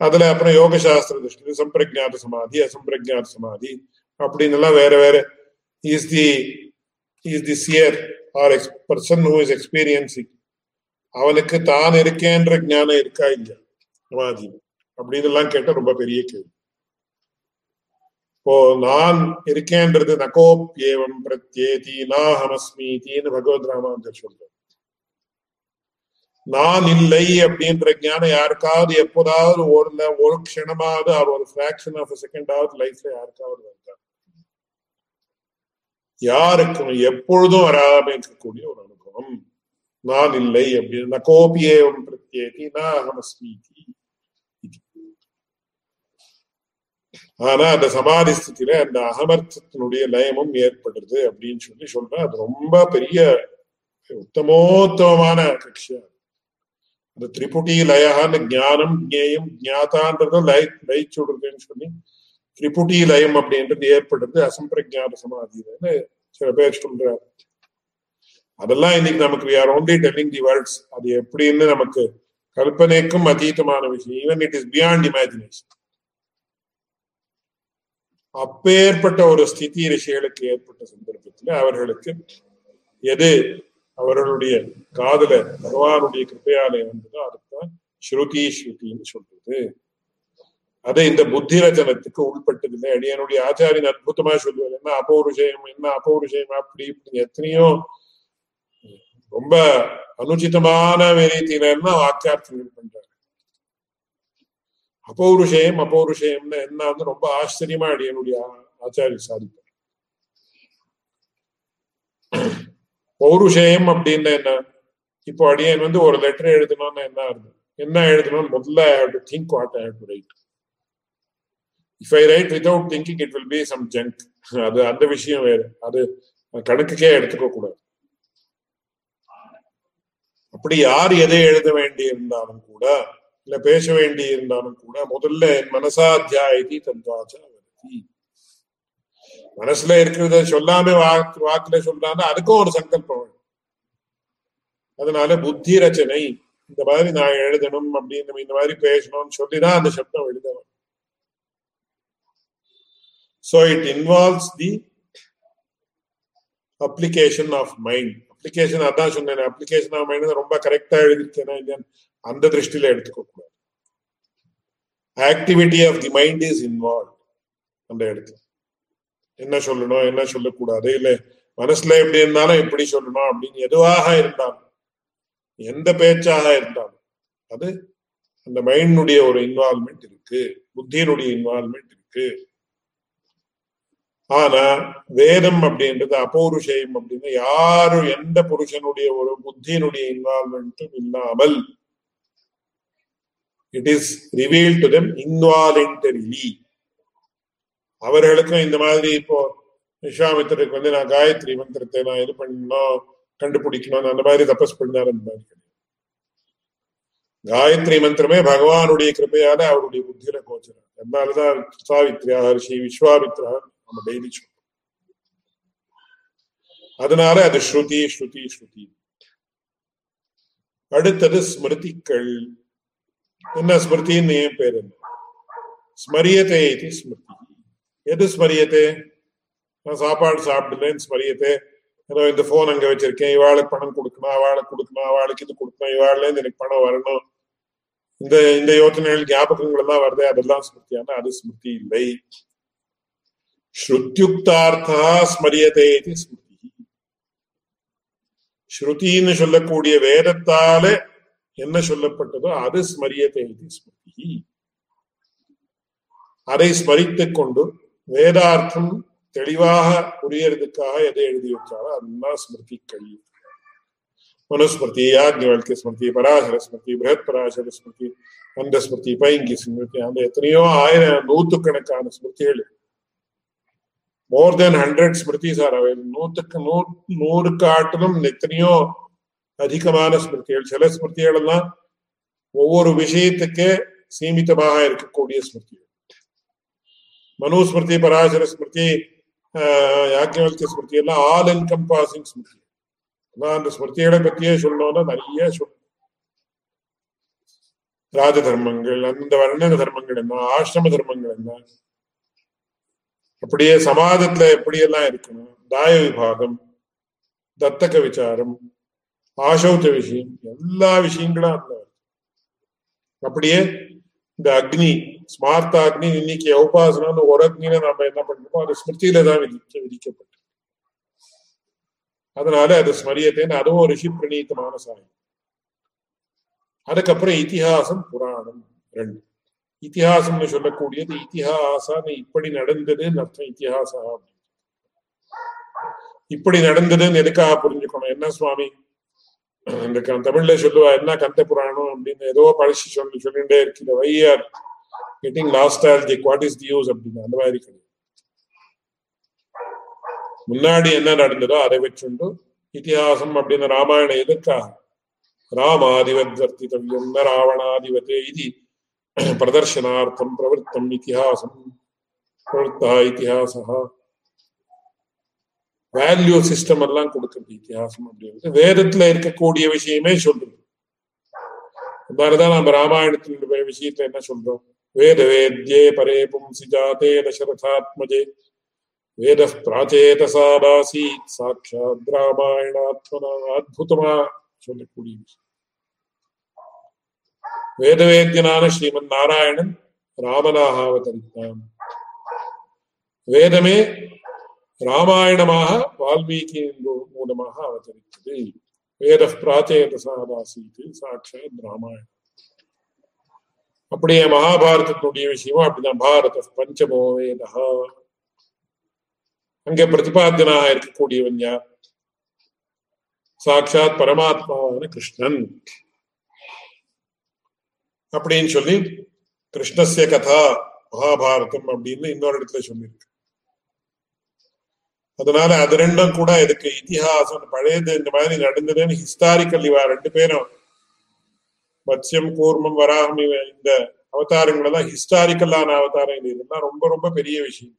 A: அதுல அப்புறம் யோக சாஸ்திர திருஷ்டி சம்பிரஜாத சமாதி அசம்பிரஜாத சமாதி அப்படின்னு எல்லாம் வேற வேற. Is the is the seer or ex person who is experiencing அவனுக்கு தான் இருக்கேன்ற ஞானம் இருக்கா இல்லையா? சமாதி. அப்படின்னு எல்லாம் கேட்டா ரொம்ப பெரிய கேள்வி. இப்போ நான் இருக்கேன்றது நகோப்யேவம் பிரத்யேதி நாஹமஸ்மீதின்னு பகவத் ராமாந்தர் சொல்றார் நான் இல்லை அப்படின்ற ஞானம் யாருக்காவது எப்போதாவது ஒரு ஒரு க்ஷணமாவது அவர் ஒரு ஃபிராக்ஷன் ஆஃப் செகண்டாவது லைஃப்ல யாருக்காவது வந்தார் யாருக்கும் எப்பொழுதும் வராம இருக்கக்கூடிய ஒரு அனுபவம். நான் இல்லை அப்படின்னு நகோபியேவம் பிரத்யேதி நாஹமஸ்மீதி ஆனா அந்த சமாதி ஸ்தித்தில அந்த அகமர்த்தத்தினுடைய லயமும் ஏற்படுறது அப்படின்னு சொல்லி சொல்றேன். அது ரொம்ப பெரிய உத்தமோத்தமமான கட்சியா. அந்த திரிபுடி லயான்னு ஞானம் ஜேயம் ஜாதான்றதும் லய லயிச்சு விடுறதுன்னு சொல்லி திரிபுடி லயம் அப்படின்றது ஏற்படுறது அசம்பிரஜான சமாதின்னு சில பேர் சொல்றாரு அதெல்லாம் இன்னைக்கு நமக்கு we are only telling the words அது எப்படின்னு நமக்கு கல்பனைக்கும் அதீதமான விஷயம். Even it is beyond imagination அப்பேற்பட்ட ஒரு ஸ்திதி ரிஷிகளுக்கு ஏற்பட்ட சந்தர்ப்பத்துல அவர்களுக்கு எது அவர்களுடைய காதல பகவானுடைய கிருப்பையாலே வந்ததோ அதுதான் ஸ்ருதி ஸ்ருதின்னு சொல்றது. அதை இந்த புத்தி ரச்சனத்துக்கு உள்பட்டதில்லை. அடியனுடைய ஆச்சாரியன் அற்புதமா சொல்லுவார் என்ன அபௌருஷயம் என்ன அபௌருஷயம் அப்படி இப்படி எத்தனையோ ரொம்ப அனுச்சிதமான ரீதியில வாக்கியார்த்தங்கள் பண்றாரு அபௌருஷயம் அபௌருஷயம்னு என்ன வந்து ரொம்ப ஆச்சரியமா அடியனுடைய ஆச்சாரிய சாதிப்பார் பௌருஷேயம் அப்படின்னு என்ன இப்போ அடியன் வந்து ஒரு லெட்டர் எழுதணும்னு என்ன அர்த்தம் என்ன எழுதணும்னு முதல்ல I have to think what I have to write if I write without thinking it will be some junk அது அந்த விஷயம் வேறு அது கணக்குக்கே எடுத்துக்க கூடாது அப்படி யார் எதை எழுத வேண்டி இருந்தாலும் கூட இல்ல பேச வேண்டி இருந்தாலும் கூட முதல்ல என் மனசாத்தியாயதி தத்வாச்சா வருதி மனசுல இருக்கிறத சொல்லாம வாக்கு வாக்குல சொல்றாங்க அதுக்கும் ஒரு சங்கல்பம் வேணும். அதனால புத்தி ரச்சனை இந்த மாதிரி நான் எழுதணும் அப்படின்னு இந்த மாதிரி பேசணும்னு சொல்லிதான் அந்த சப்தம் எழுதணும் so it involves the application of mind application அதான் சொன்னேன். அப்ளிகேஷன் மைண்ட் ரொம்ப கரெக்டா எழுதிருக்கேனா இல்லையான்னு அந்த திருஷ்டியில எடுத்துக்க கூடாது activity of the mind is involve அந்த இடத்துல. என்ன சொல்லணும் என்ன சொல்லக்கூடாது இல்ல மனசுல எப்படி இருந்தாலும் எப்படி சொல்லணும் அப்படின்னு எதுவாக இருந்தாலும் எந்த பேச்சாக இருந்தாலும் அது அந்த மைண்டினுடைய ஒரு இன்வால்மெண்ட் இருக்கு. புத்தியினுடைய இன்வால்மெண்ட் இருக்கு. ஆனா வேதம் அப்படின்றது அபௌருஷயம் அப்படின்னு யாரும் எந்த புருஷனுடைய ஒரு புத்தியினுடைய இன்வால்மெண்ட்டும் இல்லாமல் it is reveal to them involuntarily அவர்களுக்கும் இந்த மாதிரி இப்போ விஸ்வாமித்திரருக்கு வந்து நான் காயத்ரி மந்திரத்தை நான் இது பண்ணணும் கண்டுபிடிக்கணும் அந்த மாதிரி தபஸ் பண்ணார் அந்த மாதிரி காயத்ரி மந்திரமே பகவானுடைய கிருப்பையால அவருடைய புத்தியில கோச்சரம் அதனாலதான் சாவித்ரியா ரிஷி விஸ்வாமித்ரா நம்ம டெய்லி சொல்றோம் அதனால அது ஸ்ருதி ஸ்ருதி ஸ்ருதி. அடுத்தது ஸ்மிருதிகள். என்ன ஸ்மிருதின்னு ஏன் பேர் என்ன? ஸ்மரியத்தை இது ஸ்மிருதி. எது ஸ்மரியத்தை நான் சாப்பாடு சாப்பிடலன்னு ஸ்மரியத்தை ஏதோ இந்த போன் அங்க வச்சிருக்கேன். இவாளுக்கு பணம் கொடுக்கணும் அவளுக்கு கொடுக்கணும் அவளுக்கு இது கொடுக்கணும் இவாள்ல இருந்து எனக்கு பணம் வரணும். இந்த இந்த யோசனைகள் ஞாபகங்கள் எல்லாம் வருது அதெல்லாம் ஸ்மிருதியான அது ஸ்மிருதி இல்லை. ஸ்ருத்யுக்தார்த்தா ஸ்மரியதே இது ஸ்மிருதி ஸ்ருதின்னு சொல்லக்கூடிய வேதத்தால என்ன சொல்லப்பட்டதோ அது ஸ்மரியதே இது ஸ்மிருதி அதை ஸ்மரித்துக் கொண்டு வேதார்த்தம் தெளிவாக புரியறதுக்காக எதை எழுதி வச்சாலும் அதுதான் ஸ்மிருதி ஸ்மிருதிகள் மனுஸ்மிருதி யாஜ்ஞவல்கிய ஸ்மிருதி பராசர ஸ்மிருதி பிரகத் பராசர ஸ்மிருதி அந்த ஸ்மிருதி பைங்கி ஸ்மிருதி அந்த எத்தனையோ ஆயிரம் நூத்துக்கணக்கான ஸ்மிருதிகள் more than hundred smritis are available நூத்துக்கு நூ நூறு காட்டிலும் எத்தனையோ அதிகமான ஸ்மிருதிகள் சில ஸ்மிருதிகள் எல்லாம் ஒவ்வொரு விஷயத்துக்கே சீமிதமாக இருக்கக்கூடிய ஸ்மிருதிகள் மனுஸ்மிருதி பராசர ஸ்மிருதி யாக்கியவல்கிய ஸ்மிருதி எல்லாம் ஆல் என்கம்பாசிங் ஸ்மிருதி அந்த ஸ்மிருதிகளை பத்தியே சொல்லணும்னா நிறைய சொல்லணும் ராஜ தர்மங்கள் அந்த வர்ண தர்மங்கள் என்ன ஆசிரம தர்மங்கள் என்ன அப்படியே சமாஜத்துல எப்படியெல்லாம் இருக்கணும்? தாய விபாகம் தத்தக விசாரம் ஆசௌத்த விஷயம் எல்லா விஷயங்களும் அதுல அப்படியே இந்த அக்னி ஸ்மார்த்த அக்னி இன்னைக்கு உபாசனம்னு ஒரு அக்னியில நாம என்ன பண்றோமோ அது ஸ்மிருதியில தான் விதிக்க விதிக்கப்பட்டு. அதனால அது ஸ்மரியத்தைன்னு அதுவும் ஒரு ரிஷி பிரணீத்தமான சாயம். அதுக்கப்புறம் இத்திஹாசம் புராணம் ரெண்டு. இத்திஹாசம்னு சொல்லக்கூடியது இத்திஹாசான்னு இப்படி நடந்ததுன்னு அர்த்தம் இத்திஹாசா இப்படி நடந்ததுன்னு எதுக்காக புரிஞ்சுக்கணும்? என்ன சுவாமி? இந்த தமிழ்ல சொல்லுவா என்ன கந்த புராணம்? அப்படின்னு ஏதோ பழசி சொல்லி சொல்லிட்டே இருக்கிற why are getting nostalgic what is the use அப்படின்னு. அந்த மாதிரி கிடையாது. முன்னாடி என்ன நடந்ததோ அதை வச்சுண்டு இத்திஹாசம் அப்படின்னு ராமாயணம் எதுக்காக? ராமாதிவத்வர்த்தித்தவியம் வர்த்தித்தவியம் ராவணாதிபதே இது பிரதர்ஷனார்த்தம் பிரவருத்தம் இத்திஹாசம் பிரவருத்தா இத்திஹாசா வேல்யூ சிஸ்டம் எல்லாம் கொடுக்குறது இத்திஹாசம் அப்படின்றது வேதத்துல இருக்கக்கூடிய விஷயமே சொல்றது மாதிரிதான் நம்ம ராமாயணத்தினுடைய விஷயத்துல என்ன சொல்றோம் வேத வேத்யே பரே பும்சி ஜாதே தசரதாத்மஜே வேத பிராச்சேதசாபாசீத் சாட்சாத் ராமாயணாத்மனா அத்புதமா சொல்லக்கூடிய விஷயம் வேதவேத்தியனான ஸ்ரீமன் நாராயணன் ராமனாக அவதரித்தான் வேதமே ராமாயணமாக வால்மீகி மூலமாக அவதரித்தது. வேத பிராச்சேதசாதாசீத்து சாட்சாத் ராமாயணம். அப்படியே மகாபாரதத்தினுடைய விஷயமும் அப்படிதான். பாரத பஞ்சமோ வேதா. அங்கே பிரதிபாத்தியனாக இருக்கக்கூடியவன் யார்? சாட்சாத் பரமாத்மாவான கிருஷ்ணன். அப்படின்னு சொல்லி கிருஷ்ணசிய கதா மகாபாரதம் அப்படின்னு இன்னொரு இடத்துல சொல்லியிருக்கு. அதனால அது ரெண்டும் கூட இதுக்கு இத்திஹாசம் பழையது இந்த மாதிரி நடந்ததுன்னு ஹிஸ்டாரிக்கல் இவா ரெண்டு பேரும். மத்யம் கூர்மம் வராகம் இந்த அவதாரங்கள் எல்லாம் ஹிஸ்டாரிக்கலான அவதாரங்கள் இதெல்லாம் ரொம்ப ரொம்ப பெரிய விஷயம்.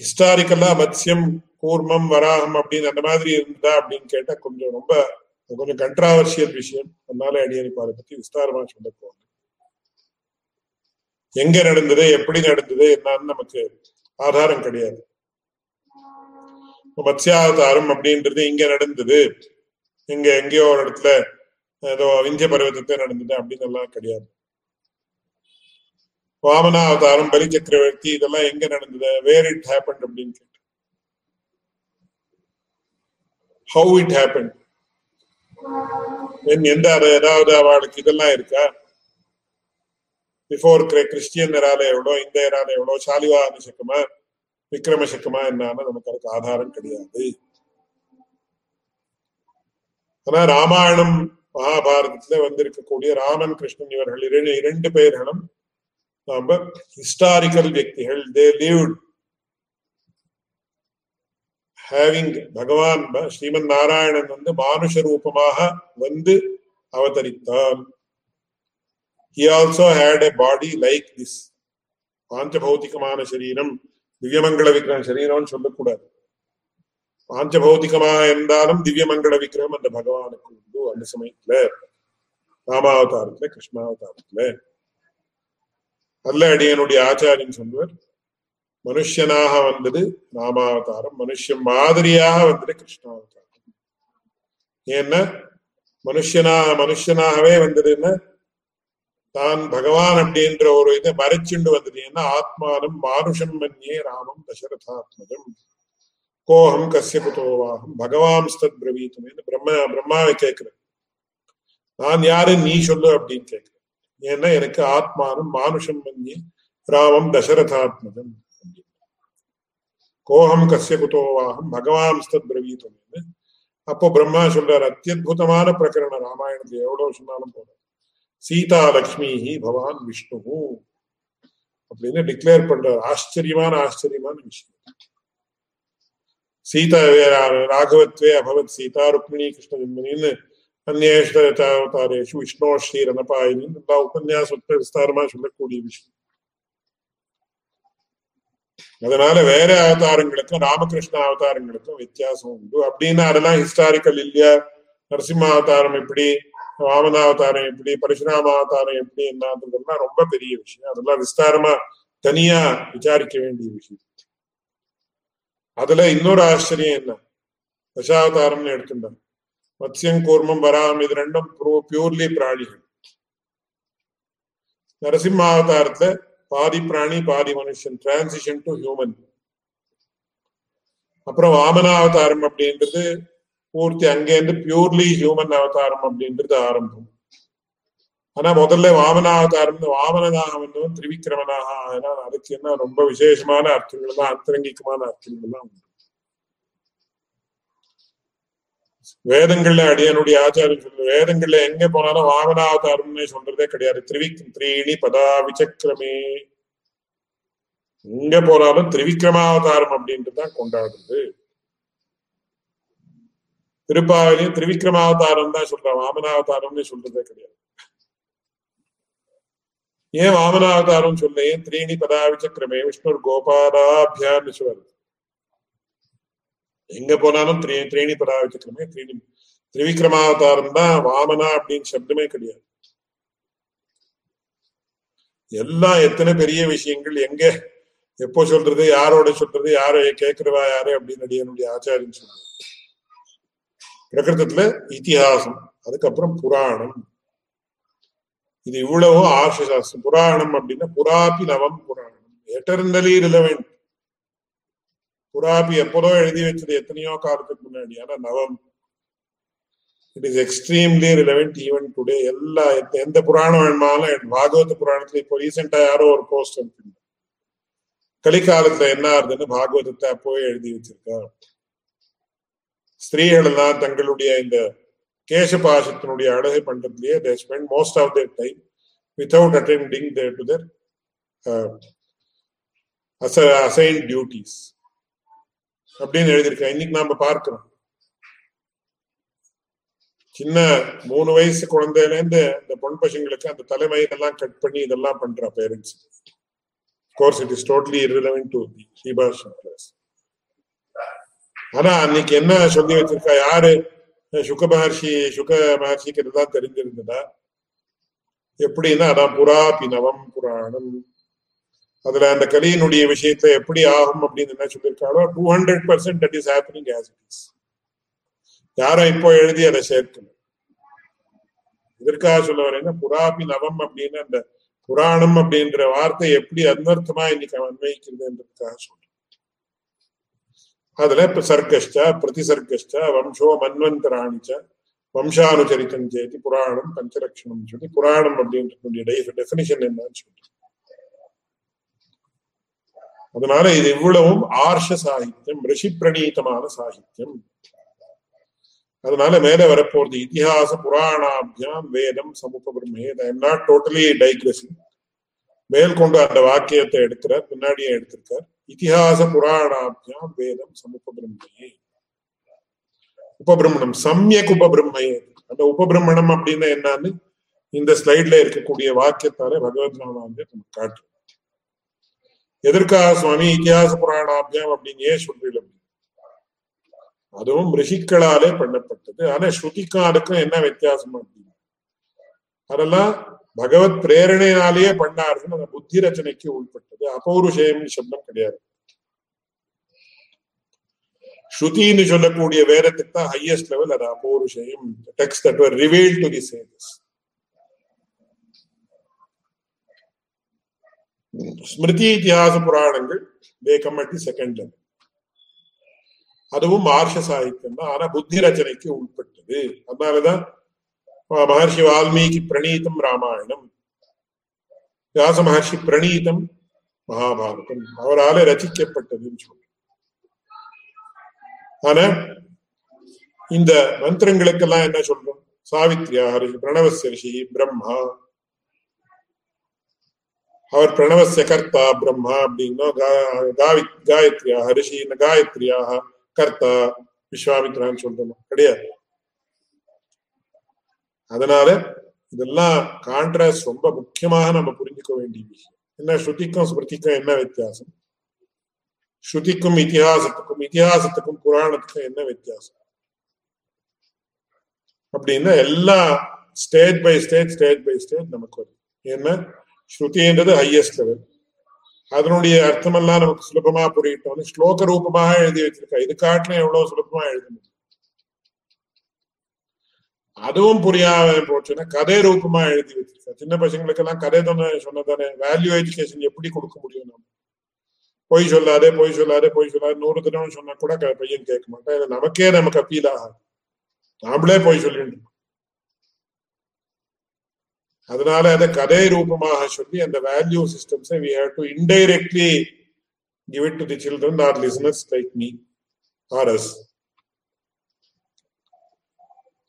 A: ஹிஸ்டாரிக்கலா மத்யம் கூர்மம் வராகம் அப்படின்னு அந்த மாதிரி இருந்தா அப்படின்னு கேட்டா கொஞ்சம் ரொம்ப கொஞ்சம் கண்ட்ராவர்ஷியல் விஷயம். அதனால அடியனுக்கு அதை பத்தி விஸ்தாரமா சொல்ல போவாங்க எங்க நடந்தது எப்படி நடந்தது என்னன்னு நமக்கு ஆதாரம் கிடையாது. மத்ஸ்யாவதாரம் அப்படின்றது இங்க நடந்தது. இங்க எங்கேயோ ஒரு இடத்துல ஏதோ விஞ்ச பருவத்தை நடந்தது அப்படின்னு எல்லாம் கிடையாது. வாமனா அவதாரம் பலி சக்கரவர்த்தி இதெல்லாம் எங்க நடந்தது? வேர் இட் ஹேப்பன் அப்படின்னு கேட்டு ஹவு இட் ஹேப்பன் எந்த ஏதாவது அவளுக்கு இதெல்லாம் இருக்கா? பிஃபோர் கிறிஸ்டியன் எரால எவ்வளோ இந்த எரால எவ்வளோ சாலிவான சக்கமா விக்ரம சக்கமா என்னன்னா நமக்கு அதுக்கு ஆதாரம் கிடையாது. ஆனா ராமாயணம் மகாபாரதத்துல வந்திருக்கக்கூடிய ராமன் கிருஷ்ணன் இவர்கள் இரண்டு இரண்டு பெயர்களும் நாம ஹிஸ்டாரிக்கல் வியக்திகள். தே லீவ்ட் ஹேவிங் பகவான் ஸ்ரீமன் நாராயணன் வந்து மானுஷ ரூபமாக வந்து அவதரித்தான் he also had a body like this பாஞ்சபௌத்திகமான சரீரம் திவ்யமங்கள விக்கிரகம் சரீரம்னு சொல்லக்கூடாது. பாஞ்சபௌத்திகமாக இருந்தாலும் திவ்யமங்கள விக்கிரகம் அந்த பகவானுக்கு உண்டு அந்த சமயத்துல. ராமாவதாரத்துல கிருஷ்ணாவதாரத்துல அல்ல அடியனுடைய ஆச்சாரியன் சொல்வர் மனுஷனாக வந்தது ராமாவதாரம் மனுஷன் மாதிரியாக வந்தது கிருஷ்ணாவதாரம். ஏன்னா மனுஷனா மனுஷனாகவே வந்ததுன்னா தான் பகவான் அப்படின்ற ஒரு இதை மறைச்சுண்டு வந்தது. ஏன்னா ஆத்மானம் மானுஷம் மன்யே ராமம் தசரதாத்மஜம். கோஹம் கசிய குதோவாகம் பகவான் ஸ்தத் பிரவீத்தும் பிரம்மா பிரம்மாவை கேட்கிறேன் நான் யாரு? நீ சொல்லு அப்படின்னு கேட்கிறேன் ஏன்னா எனக்கு ஆத்மானம் மானுஷம் மன்யே ராமம் தசரதாத்மஜம். கோஹம் கசிய குதோவாகம் பகவான் ஸ்தத் பிரவீத்தும் அப்போ பிரம்மா சொல்றாரு அத்தியுதமான பிரகரணம் ராமாயணத்துல எவ்வளவு சொன்னாலும் போதும் சீதா லக்ஷ்மி பவான் விஷ்ணு அப்படின்னு டிக்ளேர் பண்றார் ஆச்சரியமான ஆச்சரியமான விஷயம் சீதா ராகவத்வே அபவத் சீதா ருக்மிணி கிருஷ்ண ஜன்மனின்னு அந்நேஷாவதாரேஷு விஷ்ணோ ஸ்ரீ ரணபாயினின்னு எல்லா உபன்யாசத்தை விஸ்தாரமா சொல்லக்கூடிய விஷயம் அதனால வேற அவதாரங்களுக்கும் ராமகிருஷ்ண அவதாரங்களுக்கும் வித்தியாசம் உண்டு. அப்படின்னு அதெல்லாம் ஹிஸ்டாரிக்கல் இல்லையா? நரசிம்ம அவதாரம் எப்படி? வாமன அவதாரம் எப்படி? பரசுராம அவதாரம் எப்படி? என்னன்றதெல்லாம் ரொம்ப பெரிய விஷயம். அதெல்லாம் விஸ்தாரமா தனியா விசாரிக்க வேண்டிய விஷயம். அதுல இன்னொரு ஆச்சரியம் என்ன? தசாவதாரம்னு எடுத்துட்டாங்க மத்யம் கூர்மம் வராமம் இது ரெண்டும் பியூர்லி பிராணிகள். நரசிம்ம அவதாரத்துல பாதி பிராணி பாதி மனுஷன். டிரான்சிஷன் டு ஹியூமன் அப்புறம் வாமன அவதாரம் அப்படின்றது பூர்த்தி அங்கேருந்து பியூர்லி ஹியூமன் அவதாரம் அப்படின்றது ஆரம்பம். ஆனா முதல்ல வாமனாவதாரம் வாமனதாக வந்தவன் திரிவிக்கிரமனாக ஆகினான் அதுக்கு என்ன ரொம்ப விசேஷமான அர்த்தங்கள் தான் அந்தரங்கிகமான அர்த்தங்கள் தான் உண்டு. வேதங்கள்ல அடியனுடைய ஆச்சாரம் சொல்ற வேதங்கள்ல எங்க போனாலும் வாமனாவதாரம்னே சொல்றதே கிடையாது. திரிவிக் திரீணி பதா விசக்கிரமே எங்க போனாலும் திரிவிக்ரமாவதாரம் அப்படின்றதுதான் கொண்டாடுறது. திருப்பாவிலையும் திரிவிக்ரமாவதாரம் தான் சொல்றான் வாமனாவதாரம்னு சொல்றதே கிடையாது. ஏன் வாமனாவதாரம் சொல்ல? ஏன் திரீணி பதாவிச்சக்கிரமே விஷ்ணு கோபாலாபியான்னு சொல்லுவாரு எங்க போனாலும் திரீ திரேணி பராவிக்கிரமே திரீணி. திரிவிக்ரமாவதாரம் தான் வாமனா அப்படின்னு சப்தமே கிடையாது. எல்லாம் எத்தனை பெரிய விஷயங்கள் எங்க எப்போ சொல்றது யாரோட சொல்றது யாரோ கேட்கிறவா யாரு அப்படின்னு என்னுடைய ஆச்சாரியன் சொல்றது பிரகிருதத்துல இத்திஹாசம் அதுக்கப்புறம் புராணம். இது இவ்வளவு ஆர்ஷசாஸ்திரம் புராணம் அப்படின்னா புராபி நவம் புராணம். எட்டர்ந்தலி ரிலவெண்ட் புராபி எப்போதோ எழுதி வச்சது எத்தனையோ காலத்துக்கு முன்னாடி. ஆனா now it is extremely relevant even today எல்லா எந்த புராணம் வேணுமாலும் பாகவத புராணத்துல இப்போ ரீசெண்டா யாரோ ஒரு போஸ்ட் அனுப்பிங்க கலிகாலத்துல என்ன ஆகுதுன்னு பாகவதத்தை அப்போவே எழுதி வச்சிருக்கா ஸ்திரீகள் எல்லாம் தங்களுடைய இந்த கேசபாசத்தினுடைய அழகை பண்றதுலயே they spend most of their time without attending their to their assign duties அப்படின்னு எழுதியிருக்கேன். இன்னைக்கு நாம பார்க்கிறோம் சின்ன மூணு வயசு குழந்தையிலேருந்து இந்த பொன் பசங்களுக்கு அந்த தலைமையெல்லாம் கட் பண்ணி இதெல்லாம் பண்ற parents course it is totally irrelevant to the ஸ்ரீபாஷன் class ஆனா அன்னைக்கு என்ன சொல்லி வச்சிருக்கா? யாரு? சுக மகர்ஷி சுக மகர்ஷிக்கு இதுதான் தெரிஞ்சிருந்ததா? எப்படின்னா அதான் புறா பினவம் புராணம். அதுல அந்த கலியினுடைய விஷயத்தை எப்படி ஆகும் அப்படின்னு என்ன சொல்லியிருக்காளோ two hundred percent that is happening as it is யாரும் இப்போ எழுதி அதை சேர்க்கணும் இதற்காக சொல்ல வரேன்னா புறாபி நவம் அப்படின்னு அந்த புராணம் அப்படின்ற வார்த்தை எப்படி அன்வர்த்தமா இன்னைக்கு அன்வயிக்கிறதுன்றதுக்காக சொல்றேன். அதுல இப்ப சர்க்கஷ்ட பிரதிசர்க்கஷ்ட வம்சோ மன்வந்தராணிச்ச வம்சானுச்சரித்தம் சேதி புராணம் பஞ்சலட்சணம் சொல்லி புராணம் அப்படின்ற டெபினிஷன் என்னன்னு சொல்றேன். அதனால இது இவ்வளவும் ஆர்ஷ சாகித்யம் ரிஷி பிரணீதமான சாகித்யம். அதனால மேல வரப்போறது இத்திஹாச புராணாபியாம் வேதம் சமுப்ப பிரம்மே ஐம் நாட் டோட்டலி டைக்ரஸிங் மேல் கொண்டு அந்த வாக்கியத்தை எடுக்கிறார் பின்னாடியே எடுத்திருக்கார். இத்திஹாச புராணாபியாம் வேதம் சமுப்ப பிரம்மையே உபபிரமணம் சமயக் உபபிரம்மையே அந்த உபபிரமணம் அப்படின்னா என்னன்னு இந்த ஸ்லைட்ல இருக்கக்கூடிய வாக்கியத்தாலே பகவத் ராமாந்தே நமக்கு காட்டு எதற்காக சுவாமி இத்தியாச புராணாபியம் அப்படின்னு ஏன் சொல்றீங்க அதுவும் ரிஷிக்களாலே பண்ணப்பட்டது. ஆனா ஸ்ருதிக்கும் அதுக்கும் என்ன வித்தியாசம் அப்படின்னா அதெல்லாம் பகவத் பிரேரணையினாலேயே பண்ணார்கள் அந்த புத்தி ரச்சனைக்கு உள்பட்டது. அபௌருஷயம் சப்தம் கிடையாது. ஸ்ருதின்னு சொல்லக்கூடிய வேதத்துக்கு தான் ஹையஸ்ட் லெவல் அது அபௌருஷயம் text that were reveal to the sages Smriti இத்திஹாச புராணங்கள் they come at the second level அதுவும் மார்ஷ சாகித்யம் தான் ஆனா புத்தி ரச்சனைக்கு உட்பட்டது அதனாலதான் மகர்ஷி வால்மீகி பிரணீதம் ராமாயணம் வியாச மகர்ஷி பிரணீதம் மகாபாரதம் அவரால ரச்சிக்கப்பட்டதுன்னு சொல்றோம் ஆனா இந்த மந்திரங்களுக்கெல்லாம் என்ன சொல்றோம் சாவித்ரியா ரிஷி பிரணவசிய ரிஷி பிரம்மா அவர் பிரணவசிய கர்த்தா பிரம்மா அப்படின்னா காவி காயத்ரியா ரிஷி காயத்ரியாக கர்த்தா விஸ்வாமித்ரான்னு சொல்றோம்? கிடையாது. அதனால இதெல்லாம் கான்ட்ராஸ்ட் ரொம்ப முக்கியமாக நம்ம புரிஞ்சுக்க வேண்டிய விஷயம். என்ன ஸ்ருதிக்கும் ஸ்மிருதிக்கும் என்ன வித்தியாசம்? ஸ்ருதிக்கும் இத்திஹாசத்துக்கும் இத்திஹாசத்துக்கும் புராணத்துக்கும் என்ன வித்தியாசம்? அப்படின்னா எல்லா state by state state by state நமக்கு வரும். ஏன்னா ஸ்ருதின்றது ஹையஸ்ட் லெவல் அதனுடைய அர்த்தமெல்லாம் நமக்கு சுலபமா புரியட்டும் ஸ்லோக ரூபமாக எழுதி வச்சிருக்கா. இது காட்டிலும் எவ்வளவு சுலபமா எழுத முடியும்? அதுவும் புரியாம போச்சுன்னா கதை ரூபமா எழுதி வச்சிருக்கா. சின்ன பசங்களுக்கு எல்லாம் கதை தானே சொன்னதானே? வேல்யூ எஜுகேஷன் எப்படி கொடுக்க முடியும் நம்ம? பொய் சொல்லாதே பொய் சொல்லாதே பொய் சொல்லாது நூறு தினம் சொன்னா கூட பையன் கேட்க மாட்டான். இது நமக்கே நமக்கு அப்பீல் ஆகாது. நாமளே பொய் சொல்லிட்டு அதனால அதை கதை ரூபமாக சொல்லி அந்த value சிஸ்டம்ஸை we have to indirectly give it to the children or listeners like me or us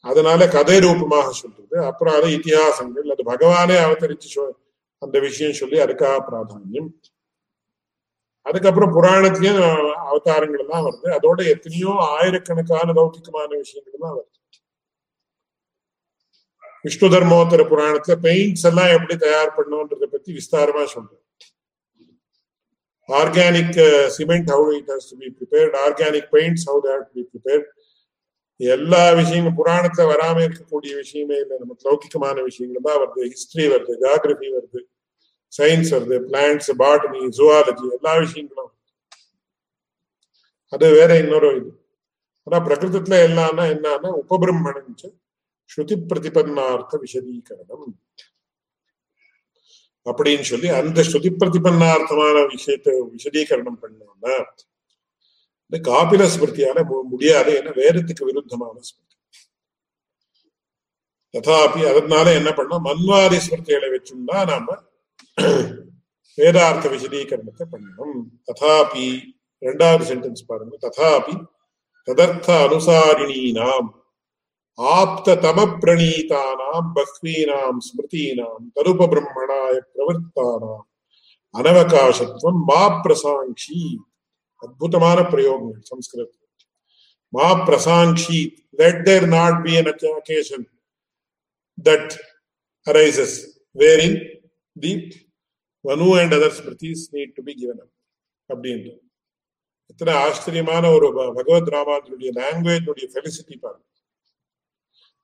A: அதனால கதை ரூபமாக சொல்றது அப்புறம் அது இத்திஹாசங்கள் அது பகவானே அவதரிச்சு அந்த விஷயம் சொல்லி அதுக்காக பிராதானியம். அதுக்கப்புறம் புராணத்திலயும் அவதாரங்கள் எல்லாம் வருது. அதோட எத்தனையோ ஆயிரக்கணக்கான லௌகிகமான விஷயங்கள் எல்லாம் வருது. விஷ்ணு தர்மோத்தர புராணத்துல பெயிண்ட்ஸ் எல்லாம் எப்படி தயார் பண்ணுன்றத பத்தி விஸ்தாரமா சொல்றேன். Organic cement how it has to be prepared organic paints how that to be prepared எல்லா விஷயங்களும் புராணத்துல வராம இருக்கக்கூடிய விஷயமே இல்லை. நமக்கு லௌகிகமான விஷயங்கள் தான் வருது. ஹிஸ்டரி வருது ஜியாகிரபி வருது சயின்ஸ் வருது பிளான்ட்ஸ் பாட்டனி ஜுவாலஜி எல்லா விஷயங்களும் அது வேற இன்னொரு இது. ஆனா பிரகிருதத்துல எல்லாம்னா என்னன்னா உபபிரம்மணம் ஸ்ருதி பிரதிபன்னார்த்த விசதீகரணம் அப்படின்னு சொல்லி அந்த ஸ்ருதி பிரதிபன்னார்த்தமான விஷயத்தை விசதீகரணம் பண்ணோம்னா இந்த காபில ஸ்மிருதியால முடியாது ஏன்னா வேதத்துக்கு விருத்தமான ஸ்மிருதி. ததாபி அதனால என்ன பண்ணோம் மன்வாதி ஸ்மிருதிகளை வச்சுன்னா நாம வேதார்த்த விசதீகரணத்தை பண்ணணும். ததாபி ரெண்டாவது சென்டென்ஸ் பாருங்க. ததாபி ததர்த்த அனுசாரிணீனாம். ஆப்த தம பிரணீதானாம் பக்வீனாம் ஸ்மிருதீனாம் தருப பிரம்மணாய பிரவர்த்தானாம். அனவகாசத்துவம் மா பிரசாங்கி அற்புதமான பிரயோகங்கள் சம்ஸ்கிருதத்தில். மா பிரசாங்கி let there not be an an that arises where in the Vanu and other smritis need to be given up அப்படின்றது எத்தனை ஆச்சரியமான ஒரு பகவத் ராமானுடைய லாங்குவேஜ் ஃபெலிசிட்டி பாருங்க.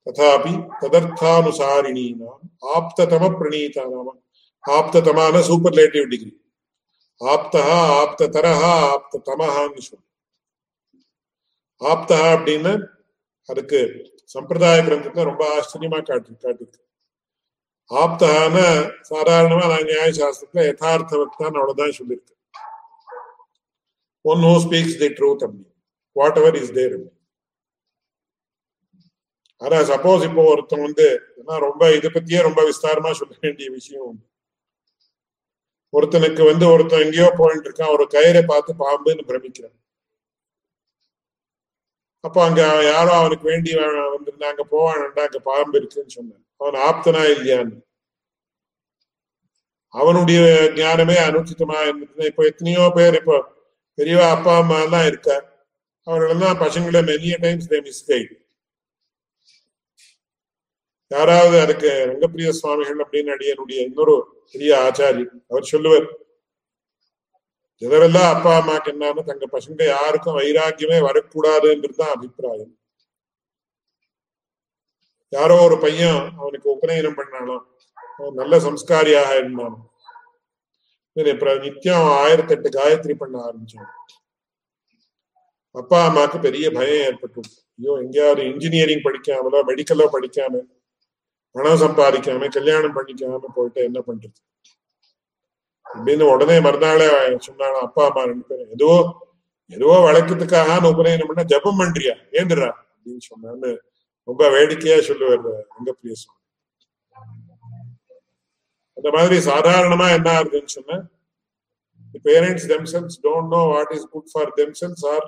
A: ததாபி ததர்த்தானுசாரிணீனாம் ஆப்ததம பிரணீதா நாம ஆப்ததமான சூப்பர்லேட்டிவ் டிகிரி ஆப்தஹா ஆப்த தரஹா ஆப்த தமஹான்னு சொல்லு ஆப்தஹா அப்படின்னு அதுக்கு சம்பிரதாய கிரந்தத்துல ரொம்ப ஆச்சரியமா காட்டு காட்டிருக்கு ஆப்தகான சாதாரணமா நான் நியாய சாஸ்திரத்துல யதார்த்தவத்தான் அவ்வளவுதான் சொல்லியிருக்கு one who speaks the truth அப்படின்னு வாட் எவர் இஸ் தேர் அப்படின்னு ஆனா சப்போஸ் இப்போ ஒருத்தன் வந்து ரொம்ப இதை பத்தியே ரொம்ப விஸ்தாரமா சொல்ல வேண்டிய விஷயம் உண்டு. ஒருத்தனுக்கு வந்து ஒருத்தன் எங்கேயோ போயிட்டு இருக்கான் ஒரு கயிறை பார்த்து பாம்புன்னு பிரமிக்கிறான். அப்போ அங்க யாரோ அவனுக்கு வேண்டி வந்திருந்தா அங்க போவான்டா அங்க பாம்பு இருக்குன்னு சொன்னான். அவன் ஆப்தனா இல்லையான்னு. அவனுடைய ஞானமே அனுச்சிதமா இருந்துச்சுன்னா இப்போ எத்தனையோ பேர் இப்போ பெரியவா அப்பா அம்மா எல்லாம் இருக்கா அவர்களெல்லாம் பசங்களை மெனிய டைம்ஸ் தே மிஸ்கைட் யாராவது அதுக்கு ரங்கப்பிரிய சுவாமிகள் அப்படின்னு அடியனுடைய இன்னொரு பெரிய ஆச்சாரி அவர் சொல்லுவார் இதரெல்லாம் அப்பா அம்மாக்கு என்னன்னு தங்க பசங்க யாருக்கும் வைராக்கியமே வரக்கூடாதுன்றது தான் அபிப்பிராயம். யாரோ ஒரு பையன் அவனுக்கு உபநயனம் பண்ணாலும் அவன் நல்ல சம்ஸ்காரியாக இருந்தான். நித்தியம் ஆயிரத்தி எட்டு காயத்ரி பண்ண ஆரம்பிச்சான். அப்பா அம்மாக்கு பெரிய பயம் ஏற்பட்டு ஐயோ எங்கேயாவது இன்ஜினியரிங் படிக்காமலோ மெடிக்கலோ படிக்காம பணம் சம்பாதிக்காம கல்யாணம் பண்ணிக்காம போயிட்டு என்ன பண்றது? அப்படின்னு உடனே மறுநாளே சொன்னாங்க அப்பா அம்மா ரெண்டு பேரும். ஏதோ ஏதோ வழக்கத்துக்காக உபநயனம் பண்ண ஜபம் பண்றியா? ஏந்துடுறா அப்படின்னு சொன்னான்னு ரொம்ப வேடிக்கையா சொல்லுவார் ரங்கப்பிரிய சுவாமி. அந்த மாதிரி சாதாரணமா என்ன ஆகுதுன்னு சொன்னா the parents themselves don't know what is good for themselves or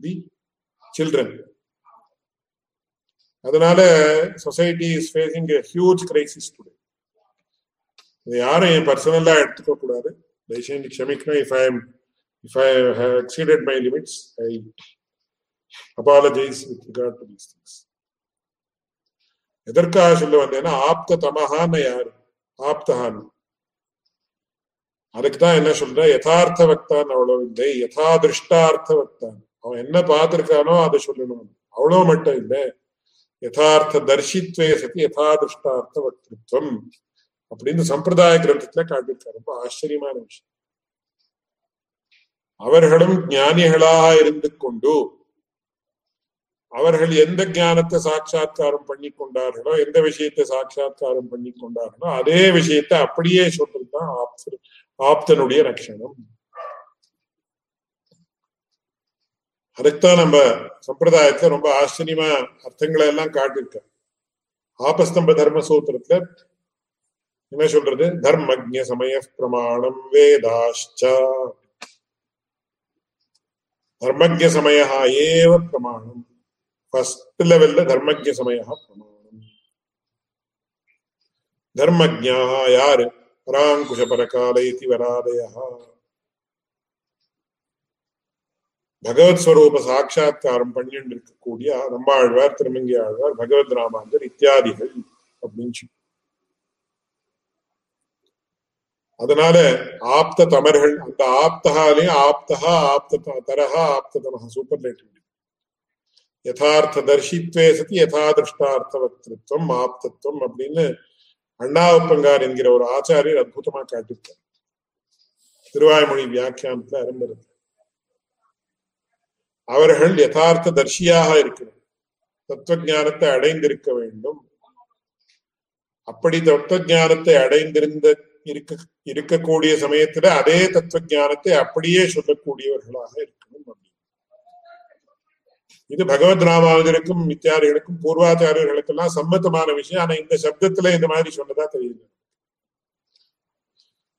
A: the children அதனால society is facing a huge crisis today இது யாரும் என் பர்சனலா எடுத்துக்க கூடாது. தயவுசெய்து க்ஷமிக்கணும். If I if I have exceeded my limits I apologize with regard to these things எதற்காக சொல்ல வந்தேன்னா ஆப்த தமஹான்னு யாரு? ஆப்தஹான். அதுக்கு தான் என்ன சொல்ற? யதார்த்த வக்தான் அவ்வளவு இல்லை. யதா திருஷ்டார்த்த வக்தான். அவன் என்ன பார்த்திருக்கானோ அதை சொல்லணும். அவ்வளவு மட்டும் இல்லை. யதார்த்த தர்ஷித்வே சதி யதாதிருஷ்டார்த்த வக்திருத்வம் அப்படின்னு சம்பிரதாய கிரந்தத்துல காட்டியிருக்காரு. ரொம்ப ஆச்சரியமான விஷயம். அவர்களும் ஞானிகளாக இருந்து கொண்டு அவர்கள் எந்த ஞானத்தை சாட்சா்காரம் பண்ணி கொண்டார்களோ எந்த விஷயத்தை சாட்சா்காரம் பண்ணி கொண்டார்களோ அதே விஷயத்தை அப்படியே சொல்றதுதான் ஆப்தனுடைய லட்சணம். அதுக்குத்தான் நம்ம சம்பிரதாயத்துல ரொம்ப ஆச்சரியமா அர்த்தங்களை எல்லாம் காட்டியிருக்க ஆபஸ்தம்ப தர்ம சூத்திரத்துல என்ன சொல்றது? தர்மஜ சமய பிரமாணம் வேதாஷ்ச. தர்மஜ சமயா ஏவ பிரமாணம். ஃபர்ஸ்ட் லெவல்ல தர்மஜ சமய பிரமாணம். தர்மஜா யாரு? பராங்குஷ பரகால வராதயா பகவத் ஸ்வரூப சாட்சா்காரம் பண்ணிட்டு இருக்கக்கூடிய நம்மாழ்வார் திருமங்கி ஆழ்வார் பகவத் ராமாந்தர் இத்தியாதிகள் அப்படின்னு அதனால ஆப்த தமர்கள் அந்த ஆப்தகாலே ஆப்தகா ஆப்த தரஹா ஆப்த தமஹா சூப்பர்லேட்டிவ் யதார்த்த தர்ஷித்வே சதி யதா திருஷ்டார்த்த வக்திருத்தம் ஆப்தத்துவம் அப்படின்னு அண்ணாவப்பங்கார் என்கிற ஒரு ஆச்சாரியர் அற்புதமா காட்டியிருக்கார். திருவாய்மொழி வியாக்கியானத்துல ஆரம்பது அவர்கள் யதார்த்த தர்ஷியாக இருக்கணும் தத்துவ அடைந்திருக்க வேண்டும். அப்படி தத்துவ அடைந்திருந்த இருக்க இருக்கக்கூடிய சமயத்துல அதே தத்துவ அப்படியே சொல்லக்கூடியவர்களாக இருக்கணும் அப்படின்னு. இது பகவத் ராமாவதற்கும் மித்தியாரிகளுக்கும் பூர்வாச்சாரியர்களுக்கெல்லாம் சம்மத்தமான விஷயம். ஆனா இந்த சப்தத்துல இந்த மாதிரி சொன்னதா தெரியுது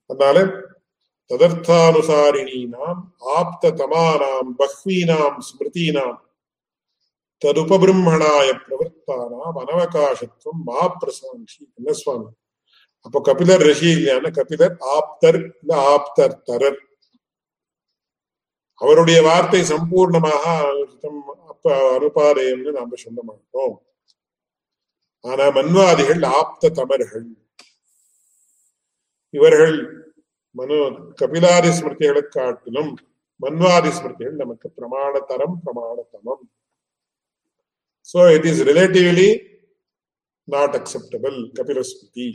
A: அதனால ததர்த்தானுசாரிணீனாம் ஆப்த தமானாம் பஹ்வீனாம் ஸ்மிருதீனாம் ததுபபிரம்மணாய பிரவர்த்தானாம் அனவகாசத்துவம் மா பிரசாந்தி என்ன சுவாமி அப்போ கபிலர் ரிஷி இல்லையான கபிலர் ஆப்தர் இல்ல ஆப்தர் தரர் அவருடைய வார்த்தை சம்பூர்ணமாக அப்ப அனுபாதயம்னு நாம சொல்ல மாட்டோம் ஆனா மன்வாதிகள் ஆப்த தமர்கள் இவர்கள் மனோ கபிலாதி ஸ்மிருதிகளை காட்டிலும் மன்வாதி ஸ்மிருதிகள் நமக்கு பிரமாண தரம் பிரமாணத்தமம். So it is relatively not acceptable Kapilasmriti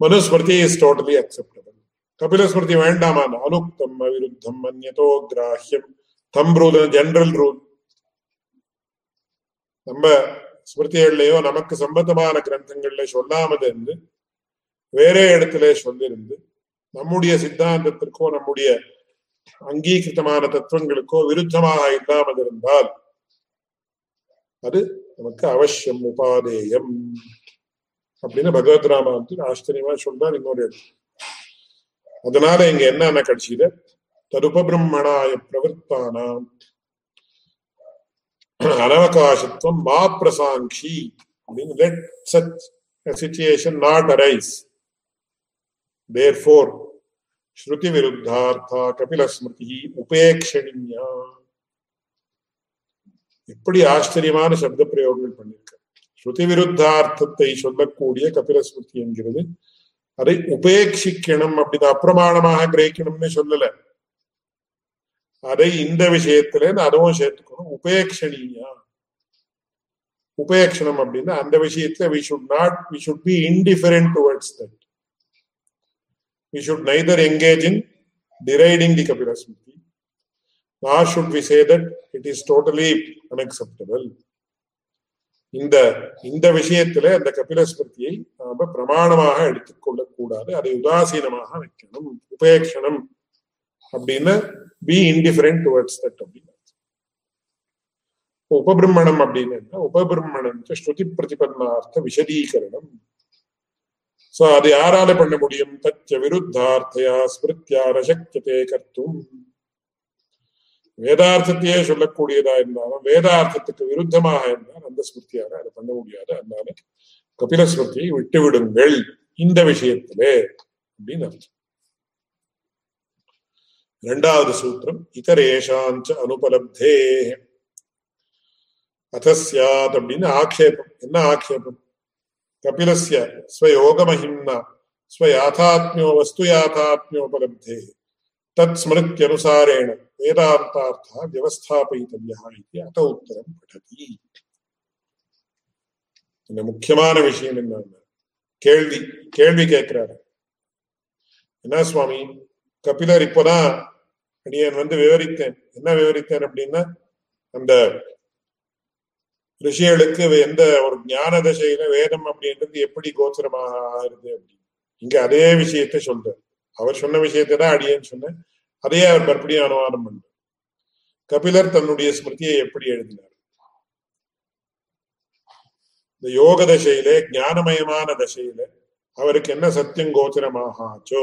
A: Manusmriti is totally acceptable Kapilasmriti வேண்டாமான அனுக்தம் அவிருத்தம் அந்நதோ கிராஹ்யம் தம் ரூல் ஜெனரல் ரூல் நம்ம ஸ்மிருதிகள்லயோ நமக்கு சம்பந்தமான கிரந்தங்கள்ல சொல்லாமது இருந்து வேற இடத்துல சொல்லிருந்து நம்முடைய சித்தாந்தத்திற்கோ நம்முடைய அங்கீகிருத்தமான தத்துவங்களுக்கோ விருத்தமாக இல்லாமல் இருந்தால் அது நமக்கு அவசியம் உபாதேயம். அப்படின்னு பகவத் ராமாவத்தில் ஆச்சரியமா சொல்றார் இன்னொரு அதனால இங்க என்னென்ன கட்சியில? ததுபபிரம்மணாய பிரவர்த்தானாம். அனவகாசத்துவம் மா பிரசாங்கி அப்படின்னு let such situation not arise there ஸ்ருதி விருத்தார்த்தா கபில ஸ்மிருதி உபேக்ஷணியா எப்படி ஆச்சரியமான சப்த பிரயோகங்கள் பண்ணியிருக்க? ஸ்ருதி விருத்தார்த்தத்தை சொல்லக்கூடிய கபில ஸ்மிருதி என்கிறது அதை உபேட்சிக்கணும் அப்படின்னு அப்பிரமாணமாக கிரகிக்கணும்னு சொல்லல. அதை இந்த விஷயத்துல அதுவும் சேர்த்துக்கணும் உபேக்ஷணியா உபேக்ஷணம் அப்படின்னா அந்த விஷயத்துல we should not we should be indifferent towards that we should neither engage in deriding the Kapila Smriti nor should we say that it is totally unacceptable. இந்த இந்த விஷயத்துல அந்த கபிலஸ்மிருதியை நாம பிரமாணமாக எடுத்துக்கொள்ள கூடாது அதை உதாசீனமாக வைக்கணும். உபேட்சணம் அப்படின்னு பி இன்டிஃபரண்ட் டுவர்ட்ஸ் தட் அப்படின்னு உபபிரம்மணம் அப்படின்னு உபபிரம்மணம் ஸ்ருதி பிரதிபன்னார்த்த விஷதீகரணம். சோ அது யாரால பண்ண முடியும். தச்ச விருத்தார்த்தையா ஸ்மிருத்தியா நசக்கியதே கர்த்தும். வேதார்த்தத்தையே சொல்லக்கூடியதா இருந்தாலும் வேதார்த்தத்துக்கு விருத்தமாக இருந்தால் அந்த ஸ்மிருத்தியால அதை பண்ண முடியாது. அதனால கபில ஸ்மிருதியை விட்டுவிடுங்கள் இந்த விஷயத்திலே அப்படின்னு அர்த்தம். இரண்டாவது சூத்திரம் இதரேஷாஞ்ச அனுபலப்தே. அத்தஸ்யாத் அப்படின்னு ஆக்ஷேபம். என்ன ஆக்ஷேபம்? கபிலஸ்ய ஸ்வயோகமஹிம்னா ஸ்வயாதாத்மியோ வஸ்து யாதாத்மியோபலப்தே தத் ஸ்மிருத்தியனுசாரேண வேதாந்தார்த்தா வியவஸ்தாபயித்தவியா இது அத உத்தரம் படதி இந்த முக்கியமான விஷயம் என்ன கேள்வி கேள்வி கேட்கிறாரு என்ன சுவாமி கபிலர் இப்போதான் அடியன் வந்து விவரித்தேன் என்ன விவரித்தேன் அப்படின்னா அந்த ரிஷிகளுக்கு எந்த ஒரு ஞான தசையில வேதம் அப்படின்றது எப்படி கோச்சரமாக ஆகுது அப்படின்னு. இங்க அதே விஷயத்த சொல்றார். அவர் சொன்ன விஷயத்தை தான் அடியேன்னு சொன்னேன் அதையே அவர் மறுபடியும் அனுமானம் பண்ணார் கபிலர் தன்னுடைய ஸ்மிருதியை எப்படி எழுதினார்? இந்த யோக தசையிலே ஞானமயமான தசையில அவருக்கு என்ன சத்தியம் கோச்சரமாக ஆச்சோ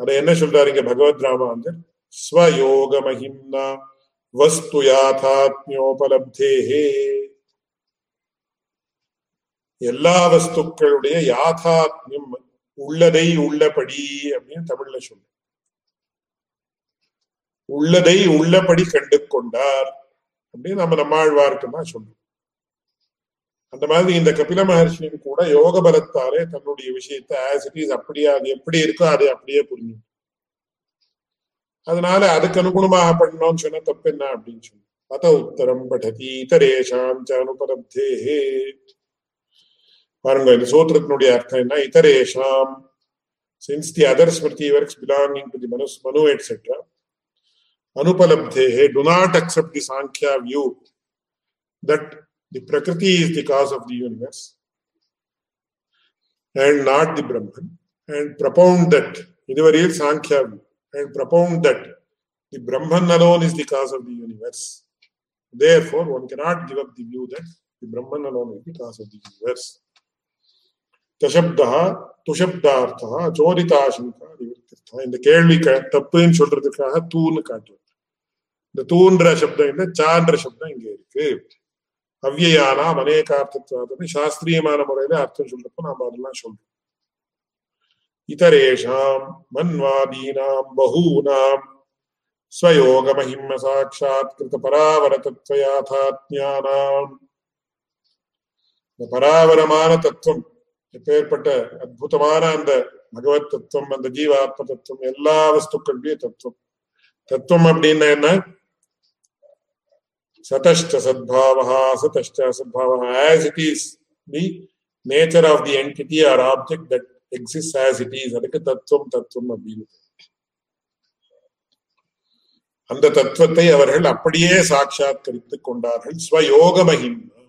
A: அதை என்ன சொல்றாரு இங்க பகவத் ராமாந்தர் ஸ்வயோக மகிம்னா வஸ்து யாத்தாத்மியோபலப்தேஹே எல்லா வஸ்துக்களுடைய யாதாத்மியம் உள்ளதை உள்ளபடி அப்படின்னு தமிழ்ல சொல்ல. உள்ளதை உள்ளபடி கண்டு கொண்டார் அப்படின்னு நம்ம நம்மாழ்வார்க்குமா தான் சொல்றோம் அந்த மாதிரி இந்த கபில மகர்ஷியும் கூட யோக பலத்தாலே தன்னுடைய விஷயத்தை ஆஸ் இட் இஸ் அப்படியே அது எப்படி இருக்கோ அதை அப்படியே புரிஞ்சு. அதனால அதுக்கு அனுகுணமாக பண்ணணும்னு சொன்னா தப்பு என்ன அப்படின்னு சொன்னோம் அத உத்தரம் படதி இதரேஷாம் அனுபலப்தே பாருங்க இந்த சூத்திரத்தினுடைய அர்த்தம் என்ன இதரேஷாம் since the other smriti works belonging to the Manu Manu et cetera அனுபலப்தே to not accept the Sankhya view that the prakriti is the cause of the universe and not the Brahman, and propound that இதுவரையில் Sankhya view and propound that the Brahman alone is the cause of the universe. Therefore, one cannot give up the view that the Brahman alone is the cause of the universe. தசப்தா துஷப்தார்த்தா சோதிதாசங்கா நிவர்த்திர்த்தா இந்த கேள்வி தப்புன்னு சொல்றதுக்காக தூன்னு காட்டுவது இந்த தூன்ற சப்தம் இல்லை சான்ற சப்தம் இங்க இருக்கு அவ்வியானாம் அநேகார்த்தத்வாதமே சாஸ்திரியமான முறையில அர்த்தம் சொல்றப்போ நாம அதெல்லாம் சொல்றோம் इतरेषां मन्वादीनां बहूनां स्वयोगमहिम साक्षात्कृतपरावरतत्त्वयाथात्म्यानाम् இந்த பராவரமான தத்துவம் எப்பேற்பட்ட அற்புதமான அந்த பகவத் தத்துவம் அந்த ஜீவாத்ம தத்துவம் எல்லா வஸ்துக்களுடைய தத்துவம். தத்துவம் அப்படின்னா என்ன? சதஷ்ட சத்பாவா சதஷ்ட சத்பாவா as it is the nature of the entity or object that exist as it is அதுக்கு தத்துவம் தத்துவம் அப்படின்னு அந்த தத்துவத்தை அவர்கள் அப்படியே சாட்சாத்கரித்துக் கொண்டார்கள். ஸ்வயோக மகிமா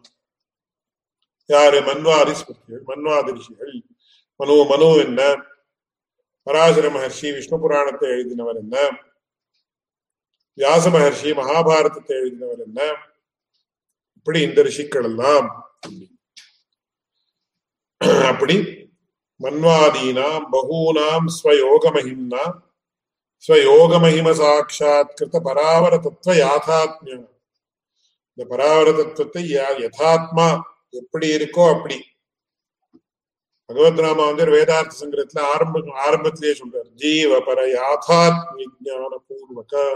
A: யாரு? மன்வாதி ஸ்மிருதிகள் மன்வாதி ரிஷிகள் மனோ மனோ என்ன? பராசர மகர்ஷி விஷ்ணு புராணத்தை எழுதினவர் என்ன? வியாச மகர்ஷி மகாபாரதத்தை எழுதினவர் என்ன? இப்படி இந்த ரிஷிக்கள் எல்லாம் அப்படி மன்வாதீனாம் பகூனாம் ஸ்வயோக மகிம்னா ஸ்வயோக மகிம சாட்சாத்கிருத பராவர தத்துவ யாதாத்மியம். இந்த பராவர தத்துவத்தை யதாத்மா எப்படி இருக்கோ அப்படி. பகவத் ராமாந்தர் வேதார்த்த சங்கரத்துல ஆரம்ப ஆரம்பத்திலேயே சொல்றார். ஜீவ பர யாதாத்ம ஜான பூர்வக.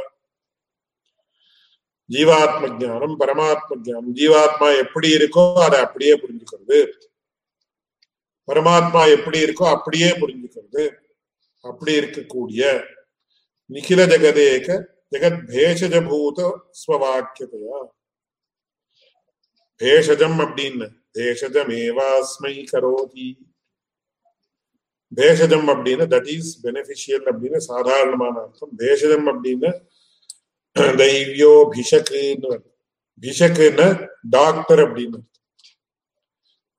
A: ஜீவாத்ம ஜானம் பரமாத்ம ஜானம் ஜீவாத்மா எப்படி இருக்கோ அதை அப்படியே புரிஞ்சுக்கிறது. பரமாத்மா எப்படி இருக்கோ அப்படியே புரிஞ்சுக்கிறது. அப்படி இருக்கக்கூடிய நிகில ஜெகதேக ஜெகத் பேஷஜபூத ஸ்வவாக்கியதையா பேஷஜம் அப்படின்னு பேஷஜமேவாஸ்மை கரோதி. பேஷஜம் அப்படின்னு தட் இஸ் பெனிஃபிஷியல் அப்படின்னு சாதாரணமான அர்த்தம். பேஷஜம் அப்படின்னு தெய்வியோ பிஷக்குன்னு பிஷக்குன்னு டாக்டர் அப்படின்னு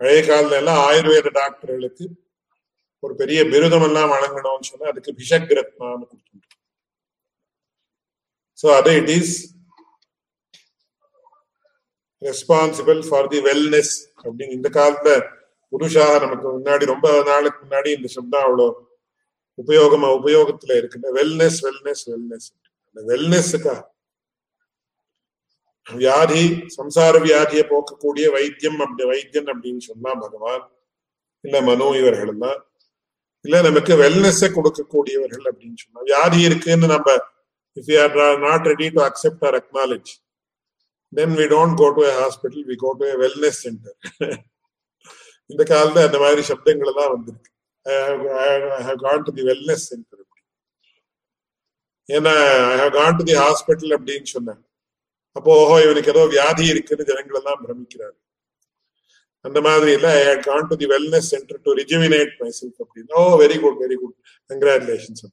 A: பழைய காலத்துல எல்லாம் ஆயுர்வேத டாக்டர்களுக்கு ஒரு பெரிய பிருதம் எல்லாம் வழங்கணும்னு சொன்னா அதுக்கு பிஷக் ரத்னான்னு கொடுத்துருக்கோம் ஸோ அது it is responsible for the wellness அப்படின்னு இந்த காலத்துல புதுஷாக நமக்கு முன்னாடி ரொம்ப நாளுக்கு முன்னாடி இந்த சப்தம் அவ்வளோ உபயோகமா உபயோகத்துல இருக்கு வெல்னஸ் வெல்னஸ் வெல்னஸ் அந்த வெல்னஸுக்கா வியாதி சம்சார வியாதியை போக்கக்கூடிய வைத்தியம் அப்படி வைத்தியன் அப்படின்னு சொன்னா பகவான் இல்ல மனோ இவர்கள் எல்லாம் இல்ல நமக்கு வெல்னஸை கொடுக்கக்கூடியவர்கள் அப்படின்னு சொன்னா வியாதி இருக்குன்னு நம்ம if you are not ready to accept or acknowledge then we don't go to a hospital we go to a wellness centre இந்த காலத்துல அந்த மாதிரி சப்தங்கள் எல்லாம் வந்திருக்கு. Gone to the wellness centre ஏன்னா I have gone to the hospital அப்படின்னு சொன்னேன் அப்போ ஓஹோ இவனுக்கு ஏதோ வியாதி இருக்குன்னு ஜனங்கள் எல்லாம் பிரமிக்கிறாரு அந்த மாதிரி இல்ல I had gone to the wellness centre to rejuvenate myself அப்படின்னு ஓ very good very good congratulations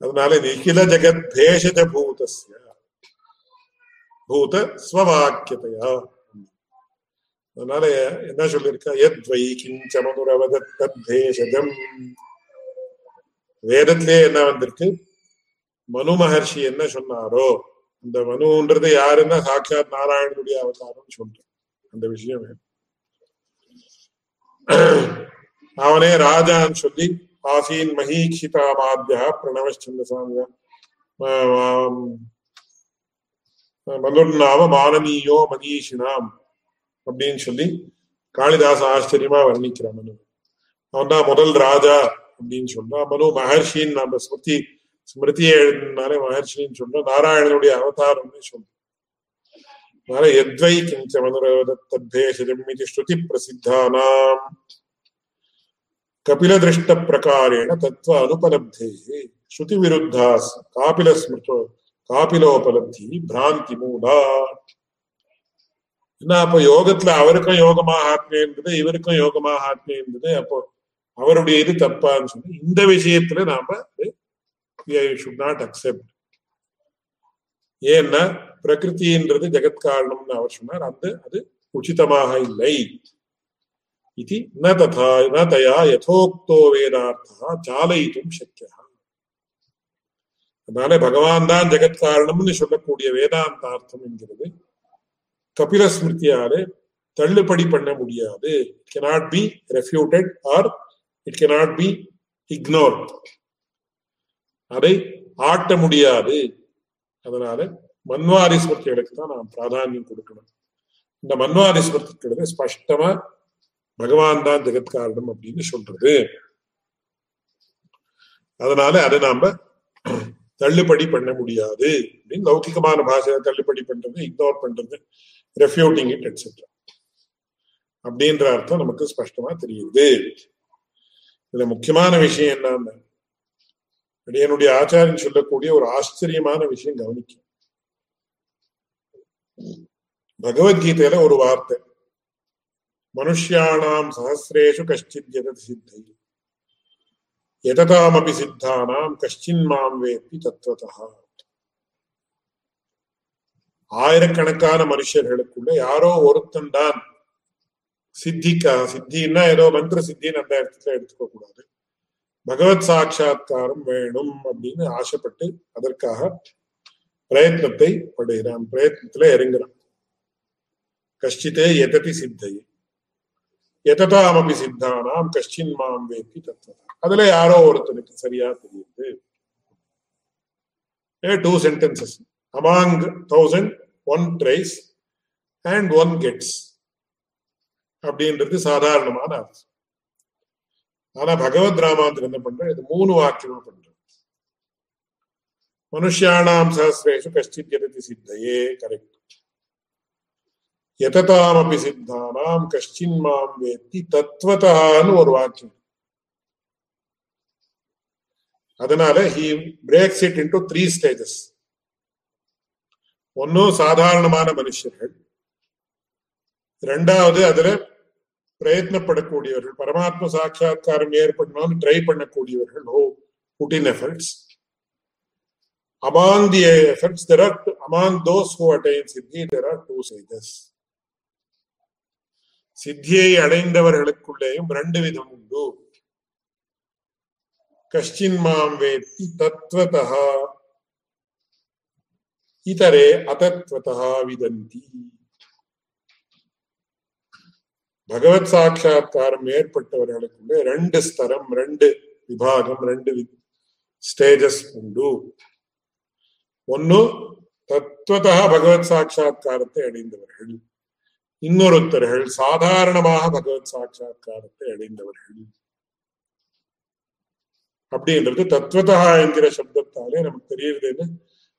A: அதனால நிகில ஜெகத் பேஷஜ பூதஸ்யா. பூத ஸ்வவாக்கியதையா. அதனால என்ன சொல்லியிருக்கா? எத்வை கிஞ்ச மதுரவதத் தத் வேதத்திலே என்ன வந்திருக்கு? மனு மகர்ஷி என்ன சொன்னாரோ அந்த மனுன்றது யாருன்னா சாட்சாத் நாராயணனுடைய அவதாரம் சொல்றேன் அந்த விஷயம் அவனே ராஜான்னு சொல்லி ஆசீன் மகீக்ஷிதா மாத்தியா பிரணவச்சந்திரசாமியா மதுர்நாம மானனீயோ மகீஷினாம் அப்படின்னு சொல்லி காளிதாச ஆச்சரியமா வர்ணிக்கிறான் மனு அவன் தான் முதல் ராஜா அப்படின்னு சொன்னா மனு மகர்ஷின்னு நம்ம ஸ்மிருதி ஸ்மிருதியை எழுதினாலே மகர்ஷின்னு சொல்றோம் நாராயணனுடைய அவதாரம்னு சொல்றோம் அதனால எத்வை கிஞ்ச மனுரதத்தேஷம் இது ஸ்ருதி பிரசித்தானாம் கபில திருஷ்ட பிரகாரேண தத்துவ அனுபலப்தே ஸ்ருதி விருத்தா காபில ஸ்மிருதோ காபிலோபலப்தி பிராந்தி மூலா. என்ன அப்ப யோகத்துல அவருக்கும் யோகமாக ஆத்மே இருந்தது இவருக்கும் யோகமாக ஆத்மே இருந்தது. அப்போ அவருடைய இது தப்பான்னு சொல்லி இந்த விஷயத்துல நாம ஷுட் நாட் அக்செப்ட் ஏன்னா பிரகிருத்தின்றது ஜெகத் காரணம்னு அவர் சொன்னார். அந்த அது உச்சிதமாக இல்லை. இது ந ததா ந தயா யதோக்தோ வேதார்த்தா சாலயித்தும் சக்கியா அதனால பகவான் தான் ஜெகத் காரணம்னு சொல்லக்கூடிய வேதாந்தார்த்தம் என்கிறது. கபில ஸ்மிருதியாலே தள்ளுபடி பண்ண முடியாது. It cannot be refuted or it cannot be ignore அதை ஆட்ட முடியாது. அதனால மன்வாரி ஸ்மிருதிகளுக்கு தான் நாம் பிராதானியம் கொடுக்கணும். இந்த மன்வாரி ஸ்மிருதிக்கிறது ஸ்பஷ்டமா பகவான் தான் ஜெகத் காரணம் அப்படின்னு சொல்றது. அதனால அதை நாம தள்ளுபடி பண்ண முடியாது. அப்படின்னு லௌகிகமான பாஷையை தள்ளுபடி பண்றது இக்னோர் பண்றது ரெஃப்யூட்டிங் இட் எட்ஸெட்ரா அப்படின்ற அர்த்தம் நமக்கு ஸ்பஷ்டமா தெரியுது. இதுல முக்கியமான விஷயம் என்னன்னா என்னுடைய ஆச்சாரியன் சொல்லக்கூடிய ஒரு ஆச்சரியமான விஷயம் கவனிக்கும் பகவத்கீதையில ஒரு வார்த்தை மனுஷியானாம் சகசிரேஷு கஷ்டித் ஜெகத் சித்தை எததாமபி சித்தானாம் கஷ்டின் மாம் வேப்பி தத்துவதா ஆயிரக்கணக்கான மனுஷர்களுக்குள்ள யாரோ ஒருத்தன் தான் சித்திக்கா சித்தின்னா ஏதோ மந்திர சித்தின்னு அந்த இடத்துல எடுத்துக்க கூடாது. பகவத் சாட்சா்காரம் வேணும் அப்படின்னு ஆசைப்பட்டு அதற்காக பிரயத்னத்தை படுகிறான். பிரயத்னத்துல இறங்குறான். கஷ்டித்தே எததி சித்தை எததாமபி சித்தானாம் கஷ்டின் மாம் வேப்பி தத்துவதா. அதுல யாரோ ஒருத்தனுக்கு சரியா தெரியுது. Two sentences among thousand one tries and one gets அப்படின்றது சாதாரணமான அர்த்தம். ஆனா பகவத் ராமாந்திரம் என்ன பண்ற இது மூணு வாக்கியமா பண்ற மனுஷியானாம் சஹசிரேஷு கஷ்டித் எததி சித்தையே கரெக்ட் எததாமபி சித்தானாம் கஷ்டின் மாம் வேத்தி தத்வதான்னு ஒரு வாக்கியம். அதனால he breaks it into three stages ஒன்னும் சாதாரணமான மனுஷர்கள். ரெண்டாவது அதுல பிரயத்னப்படக்கூடியவர்கள். பரமாத்ம சாட்சா்காரம் ஏற்படணும்னு ட்ரை பண்ணக்கூடியவர்கள். ஓ putting efforts among the efforts there are among those who attain siddhi there are two stages. சித்தியை அடைந்தவர்களுக்குள்ளேயும் ரெண்டு விதம் உண்டு. கஷ்டின் மாம் வேத்தி தத்வதா இதரே அதத்வதா விதந்தி பகவத் சாட்சா்காரம் ஏற்பட்டவர்களுக்குள்ளே ரெண்டு ஸ்தரம் ரெண்டு விபாகம் ரெண்டு ஸ்டேஜஸ் உண்டு ஒன்னு தத்துவதா பகவத் சாட்சா்காரத்தை அடைந்தவர்கள் இன்னொருத்தர்கள் சாதாரணமாக பகவத் சாட்சா்காரத்தை அடைந்தவர்கள் அப்படின்றது தத்வதா என்கிற சப்தத்தாலே நமக்கு தெரியுதுன்னு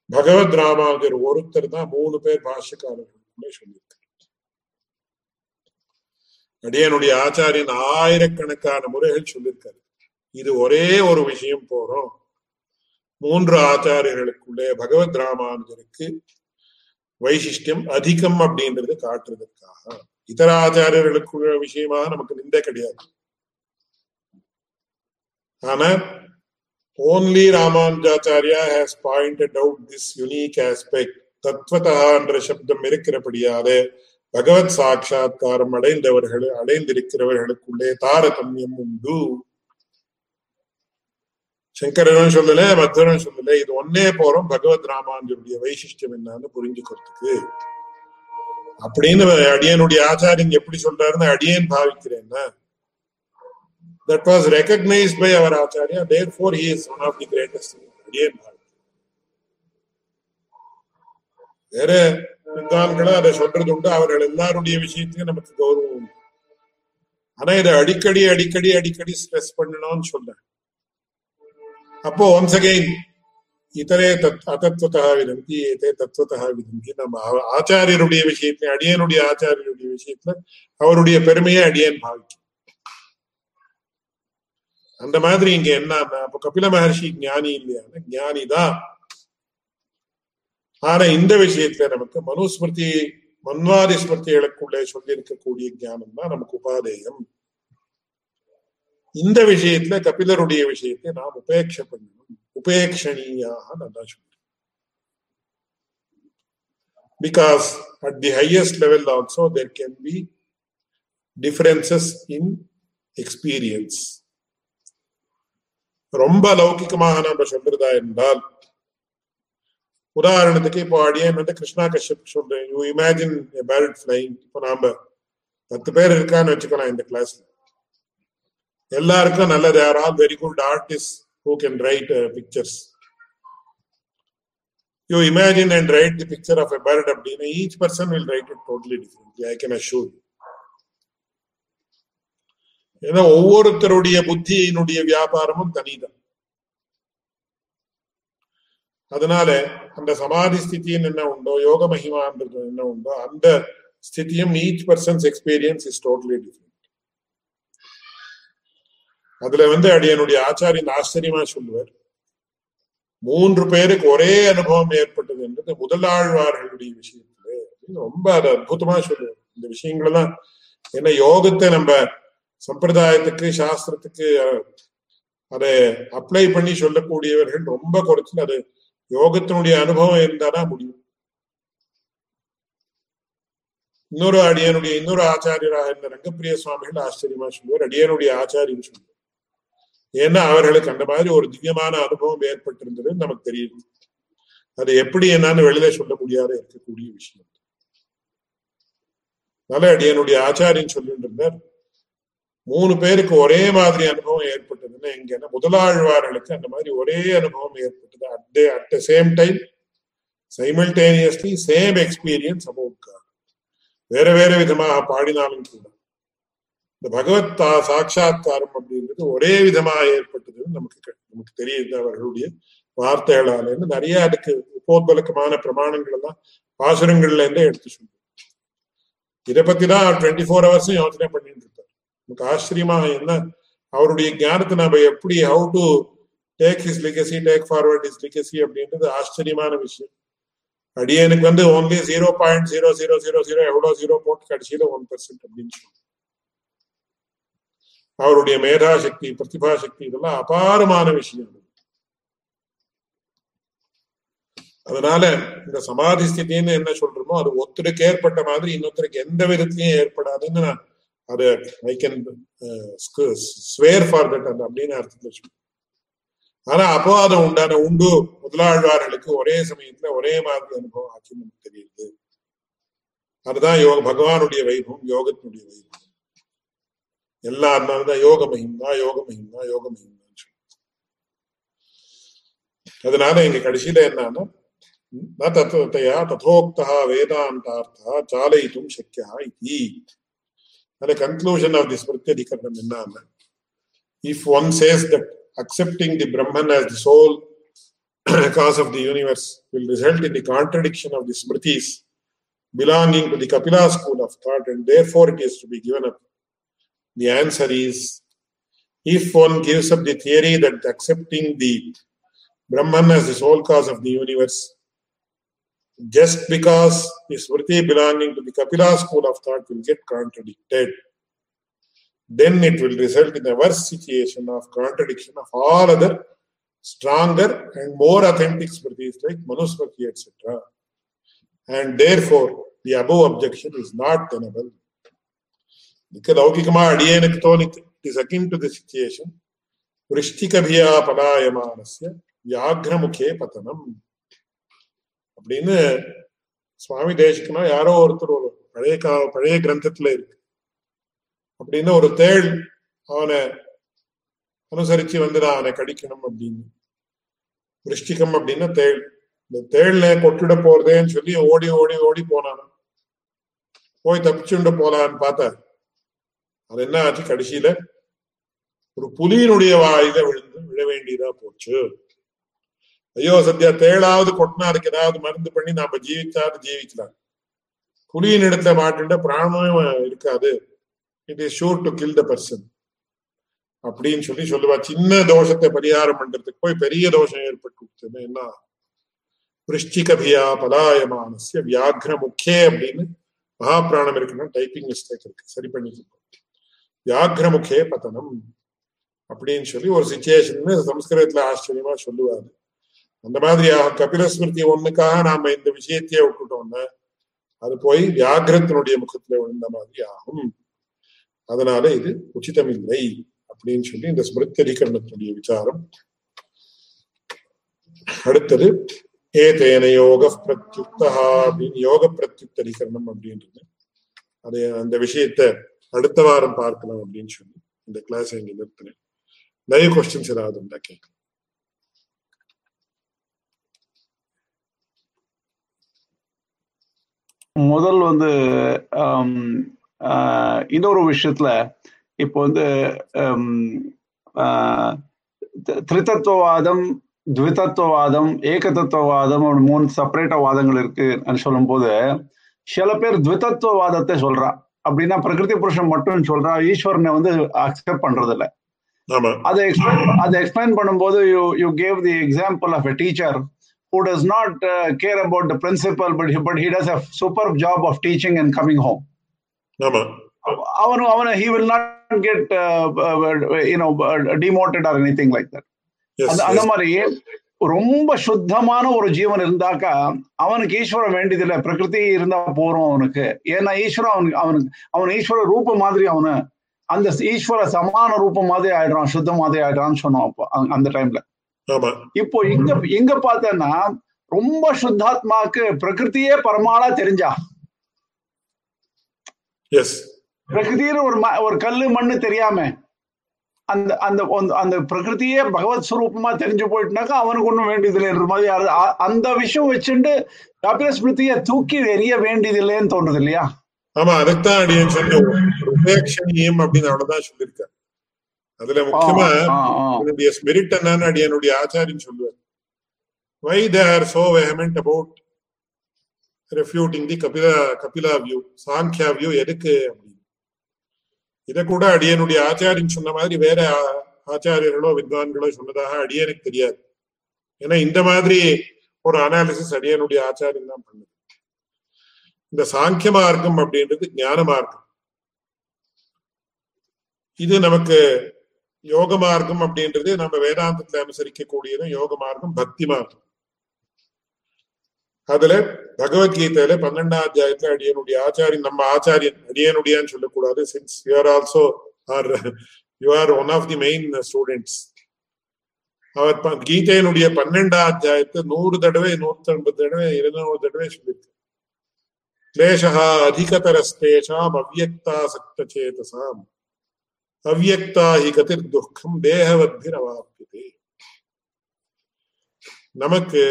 A: பகவத் ராமாங்கிற ஒருத்தர் தான் மூணு பேர் பாஷக்காரர்கள் சொல்லியிருக்கார். அடியனுடைய ஆச்சாரியன் ஆயிரக்கணக்கான முறைகள் சொல்லியிருக்காரு. இது ஒரே ஒரு விஷயம் போறோம். மூன்று ஆச்சாரியர்களுக்குள்ளே பகவத் ராமானுஜருக்கு வைசிஷ்டியம் அதிகம் அப்படின்றது காட்டுறதுக்காக. இதர ஆச்சாரியர்களுக்குள்ள விஷயமாக நமக்கு நிந்தை கிடையாது. ஆனா only Ramanujacharya has pointed out this unique aspect. தத்வதா என்ற சப்தம் இருக்கிறபடியாலே பகவத் சாட்சா்காரம் அடைந்தவர்கள் அடைந்திருக்கிறவர்களுக்குள்ளே தாரதமியம் உண்டு சங்கரனும் சொல்லல மத்தனும் சொல்லல இது ஒன்னே போறோம் பகவத் ராமானுஜருடைய வைசிஷ்டம் என்னன்னு புரிஞ்சுக்கிறதுக்கு அப்படின்னு அடியனுடைய ஆச்சாரியன் எப்படி சொல்றாருன்னு அடியேன் பாவிக்கிறேன்னா that was recognized by our Acharya, therefore he is one of the greatest. in Again, வேற வித்வான்களும் அதை சொல்றது உண்டு அவர்கள் எல்லாருடைய விஷயத்தையும் நமக்கு கௌரவம் உண்டு ஆனா இதை அடிக்கடி அடிக்கடி அடிக்கடி ஸ்ட்ரெஸ் பண்ணணும்னு சொல்றேன் அப்போ ஒன்ஸ் அகெயின் இத்தரே தத் அதத்வதா விதந்தி இதே தத்துவத்தா விதந்தி நம்ம ஆச்சாரியருடைய விஷயத்துல அடியனுடைய ஆச்சாரியருடைய விஷயத்துல அவருடைய பெருமையை அடியன் பாவிக்கும் அந்த மாதிரி இங்க என்னன்னா அப்ப கபில மகர்ஷி ஞானி இல்லையா? ஞானி தான் ஆனா இந்த விஷயத்துல நமக்கு மனுஸ்மிருதி மன்வாதி ஸ்மிருதிகளுக்குள்ளே சொல்லி இருக்கக்கூடிய ஞானம் தான் நமக்கு உபாதேயம். இந்த விஷயத்துல கபிலருடைய விஷயத்தை நாம் உபேட்ச பண்ணணும். உபேக்ஷணீயாக நல்லா சொல்றோம். Because at the highest level also there can be differences in experience ரொம்ப லௌகிகமாக நாம சொல்றதா என்றால் உதாரணத்துக்கு இப்போ அடியேன் வந்து கிருஷ்ணா கஷ்யப் சொல்றேன். யூ இமேஜின் பேரட் ஃபிளைங் இப்போ நாம பத்து பேர் இருக்கான்னு வச்சுக்கலாம் இந்த கிளாஸ்ல எல்லாருக்கும் நல்லது. யார் all very good artist who can write pictures you imagine and write the picture of a parrot அப்படின்னு each person will write it totally different I can assure ஏன்னா ஒவ்வொருத்தருடைய புத்தியினுடைய வியாபாரமும் தனிதான். அதனால அந்த சமாதி ஸ்திதின்னு என்ன உண்டோ யோக மகிமான்றது என்ன உண்டோ அந்த ஸ்தித்தியும் each person's experience is totally different அதுல வந்து அடியனுடைய ஆச்சாரியன் ஆச்சரியமா சொல்லுவார். மூன்று பேருக்கு ஒரே அனுபவம் ஏற்பட்டது என்றது முதலாழ்வார்களுடைய விஷயத்துல. ரொம்ப அது அற்புதமா சொல்லுவார். இந்த விஷயங்கள்லாம் ஏன்னா யோகத்தை நம்ம சம்பிரதாயத்துக்கு சாஸ்திரத்துக்கு அதை அப்ளை பண்ணி சொல்லக்கூடியவர்கள் ரொம்ப குறைச்சு அது யோகத்தினுடைய அனுபவம் இருந்தாதான் முடியும். இன்னொரு அடியனுடைய இன்னொரு ஆச்சாரியராக இருந்த ரங்கப்பிரிய சுவாமிகள் ஆச்சரியமா சொல்லுவார். அடியனுடைய ஆச்சாரியன்னு சொல்லுவார். ஏன்னா அவர்களுக்கு அந்த மாதிரி ஒரு திவ்யமான அனுபவம் ஏற்பட்டிருந்தது நமக்கு தெரியுது. அது எப்படி என்னன்னு வெளியில சொல்ல முடியாத இருக்கக்கூடிய விஷயம். நல்ல அடியனுடைய ஆச்சாரியன் சொல்லிட்டு இருந்தார். மூணு பேருக்கு ஒரே மாதிரி அனுபவம் ஏற்பட்டதுன்னா எங்கன்னா முதலாழ்வார்களுக்கு அந்த மாதிரி ஒரே அனுபவம் ஏற்பட்டது. At day at the same time simultaneously same experience about வேற வேற விதமாக பாடினாலும் கூட இந்த பகவத் சாட்சா்காரம் அப்படின்றது ஒரே விதமாக ஏற்பட்டதுன்னு நமக்கு நமக்கு தெரியுது அவர்களுடைய வார்த்தைகளால. இருந்து நிறைய அதுக்கு உபோத்பலக்கமான பிரமாணங்கள் எல்லாம் பாசுரங்கள்ல இருந்தே எடுத்து சொல்லுவோம் இதை பத்தி தான் டுவெண்ட்டி ஃபோர் ஹவர்ஸும் யோசனை பண்ணிட்டு இருப்பார் நமக்கு ஆச்சரியமாக என்ன? அவருடைய ஞானத்தை நம்ம எப்படி how to take his legacy take forward his legacy அப்படின்றது ஆச்சரியமான விஷயம். அடியனுக்கு வந்து only zero point zero zero zero zero எவ்வளவு ஜீரோ போட்டு கடைசியில ஒன் பர்சன்ட் அப்படின்னு சொல்லுவோம் அவருடைய மேதா சக்தி பிரதிபா சக்தி இதெல்லாம் அபாரமான விஷயம். அதனால இந்த சமாதி ஸ்தித்தின்னு என்ன சொல்றோமோ அது ஒருத்தருக்கு ஏற்பட்ட மாதிரி இன்னொருத்தருக்கு எந்த விதத்திலையும் ஏற்படாதுன்னு நான் அது I can swear for that அந்த அப்படின்னு அர்த்தத்துல சொல்லுவேன் ஆனா அபவாதம் உண்டான உண்டு முதலாழ்வார்களுக்கு ஒரே சமயத்துல ஒரே மாதிரி அனுபவம் ஆச்சுன்னு நமக்கு தெரியுது. அதுதான் யோக பகவானுடைய வைபவம் யோகத்தினுடைய வைபவம். எல்லா அதனாலதான் யோக மகிம்னா யோக மகிம்னா யோக மகிம்னா அதனால இங்க கடைசியில என்னன்னா ந தத்துவத்தையா ததோக்தா வேதாந்தார்த்தா சாலயித்தும் சக்கியா இது. and a conclusion of this Pratyadikaranaminana. If one says that accepting the Brahman as the sole cause of the universe will result in the contradiction of the Smritis belonging to the Kapila school of thought, and therefore it is to be given up. The answer is if one gives up the theory that accepting the Brahman as the sole cause of the universe just because the Smriti belonging to the Kapila school of thought will get contradicted, then it will result in a worse situation of contradiction of all other stronger and more authentic Smritis like Manusmriti, etc. And therefore, the above objection is not tenable. ಲೌಕಿಕಮಾ akin to the situation. The situation ವೃಷ್ಟಿಕಭಿಯ ಪಲಾಯಮಾನಸ್ಯ அப்படின்னு சுவாமி தேசிக்கணும் யாரோ ஒருத்தர் ஒரு பழைய கா பழைய கிரந்தத்துல இருக்கு. அப்படின்னு ஒரு தேள் அவனை அனுசரிச்சு வந்துதான் அவனை கடிக்கணும் அப்படின்னு. விருஷ்டிகம் அப்படின்னா தேள். இந்த தேள்ல கொட்டிட போறதேன்னு சொல்லி ஓடி ஓடி ஓடி போனான். போய் தப்பிச்சுண்டு போலான்னு பார்த்தா அது என்ன ஆச்சு? கடைசியில ஒரு புலியினுடைய வாயில விழுந்து விழ வேண்டியதா போச்சு. ஐயோ சத்யா தேழாவது கொட்டினாருக்கு ஏதாவது மருந்து பண்ணி நாம ஜீவிச்சாது ஜீவிக்கலாம் புலியின் இடத்துல மாட்டுண்ட பிராணமும் இருக்காது it is sure to kill the person அப்படின்னு சொல்லி சொல்லுவா சின்ன தோஷத்தை பரிகாரம் பண்றதுக்கு போய் பெரிய தோஷம் ஏற்பட்டு என்ன விருஷ்டிகபியா பலாயமானசிய வியாக்ர முக்கே அப்படின்னு மகாபிராணம் இருக்குன்னா டைப்பிங் மிஸ்டேக் இருக்கு சரி பண்ணிக்கலாம் முக்கே பதனம் அப்படின்னு சொல்லி ஒரு சுச்சுவேஷன் சம்ஸ்கிருதத்துல ஆச்சரியமா சொல்லுவாரு அந்த மாதிரியாக கபிலஸ்மிருதி ஒண்ணுக்காக நாம இந்த விஷயத்தையே விட்டுட்டோம்னா அது போய் வியாகிரத்தினுடைய முகத்துல விழுந்த மாதிரி ஆகும். அதனால இது உச்சிதம் இல்லை அப்படின்னு சொல்லி இந்த ஸ்மிருத்தரிகரணத்தினுடைய விசாரம். அடுத்தது ஏதேன யோக பிரத்யுக்தா அப்படின்னு யோக பிரத்யுக்தரிகரணம் அப்படின்றது. அது அந்த விஷயத்த அடுத்த வாரம் பார்க்கலாம் அப்படின்னு சொல்லி இந்த கிளாஸ் எங்க நிறுத்தினேன். நிறைய கொஸ்டின்ஸ் ஏதாவது இருந்தா கேட்கலாம்
B: முதல் வந்து இன்னொரு விஷயத்துல இப்போ வந்து திரிதத்துவவாதம் த்விதத்துவவாதம் ஏகதத்துவவாதம் மூணு செப்பரேட்டா வாதங்கள் இருக்குன்னு சொல்லும் போது சில பேர் த்விதத்துவவாதத்தை சொல்றா. அப்படின்னா பிரகிருதி புருஷன் மட்டும் சொல்றா ஈஸ்வரனை வந்து அக்செப்ட் பண்றது இல்ல அதை எக்ஸ்பிளைன் அதை எக்ஸ்பிளைன் பண்ணும்போது you you gave the example of a teacher who does not uh, care about the principal, but he, but he does a superb job of teaching and coming home. அவன் he will not get uh, uh, you know demoted or anything like that. அந்த மாதிரி ரொம்ப சுத்தமான ஒரு ஜீவன் இருந்தாக்கா அவனுக்கு ஈஸ்வரம் வேண்டியதில்லை. பிரகிருதி இருந்தா போறோம் அவனுக்கு. ஏன்னா ஈஸ்வரன் அவனுக்கு அவனுக்கு அவன் ஈஸ்வர ரூபம் மாதிரி அவனு அந்த ஈஸ்வர சமான ரூபம் மாதிரி ஆயிடுறான் சுத்தம் மாதிரி ஆயிடுறான்னு சொன்னோம் அப்போ அந்த டைம்ல இப்போ இங்க எங்க பார்த்தேன்னா ரொம்ப சுத்தாத்மாக்கு பிரகிருத்தியே பரமாளா தெரிஞ்சா? பிரகிருத்தின்னு ஒரு ஒரு கல்லு மண்ணு தெரியாம அந்த அந்த அந்த பிரகிருத்தியே பகவத் ஸ்வரூபமா தெரிஞ்சு போயிட்டுனாக்கா அவனுக்கு ஒண்ணும் வேண்டியதில்லைன்ற மாதிரி அந்த விஷயம் வச்சுட்டு கபில ஸ்மிருதிய தூக்கி எரிய வேண்டியதில்லைன்னு தோன்றது இல்லையா?
A: ஆமா அதுதான் சொன்ன உபேட்சணியம் அப்படின்னு அவ்வளவுதான் சொல்லியிருக்காரு அதுல முக்கியமா என்னுடைய ஸ்பிரிட் என்னன்னு அடியனுடைய ஆச்சாரியன் சொல்லுவார். Why they are so vehement about refuting the Kapila Kapila view Sankhya view எதுக்கு அப்படின்னு. இதை கூட அடியனுடைய ஆச்சாரியன் சொன்ன மாதிரி வேற ஆச்சாரியர்களோ வித்வான்களோ சொன்னதாக அடியனுக்கு தெரியாது. ஏன்னா இந்த மாதிரி ஒரு அனாலிசிஸ் அடியனுடைய ஆச்சாரியன் தான் பண்ணுது. இந்த சாங்கிய மார்க்கம் அப்படின்றது ஞான மார்க்கம். இது நமக்கு யோக மார்க்கம் அப்படின்றது நம்ம வேதாந்தத்துல அனுசரிக்கக்கூடியதும் யோக மார்க்கம் பக்தி மார்க்கம். அதுல பகவத்கீதையில பன்னெண்டாம் அத்தியாயத்துல அடியனுடைய ஆச்சாரியன் நம்ம ஆச்சாரியன் அடியனுடையான்னு சொல்லக்கூடாது since you are also or you are one of the main students அவர் கீதையினுடைய பன்னெண்டாம் அத்தியாயத்தை நூறு தடவை நூத்தி ஐம்பது தடவை இருநூறு தடவை சொல்லியிருக்கு கிளேஷா அதிகதரஸ்தேஷாம் அவ்யக்தா சக்த சேதசாம் அவ்வியக்தா ஹி கதிர் துக்கம் தேகவத்தி அவாப்பியதே நமக்கு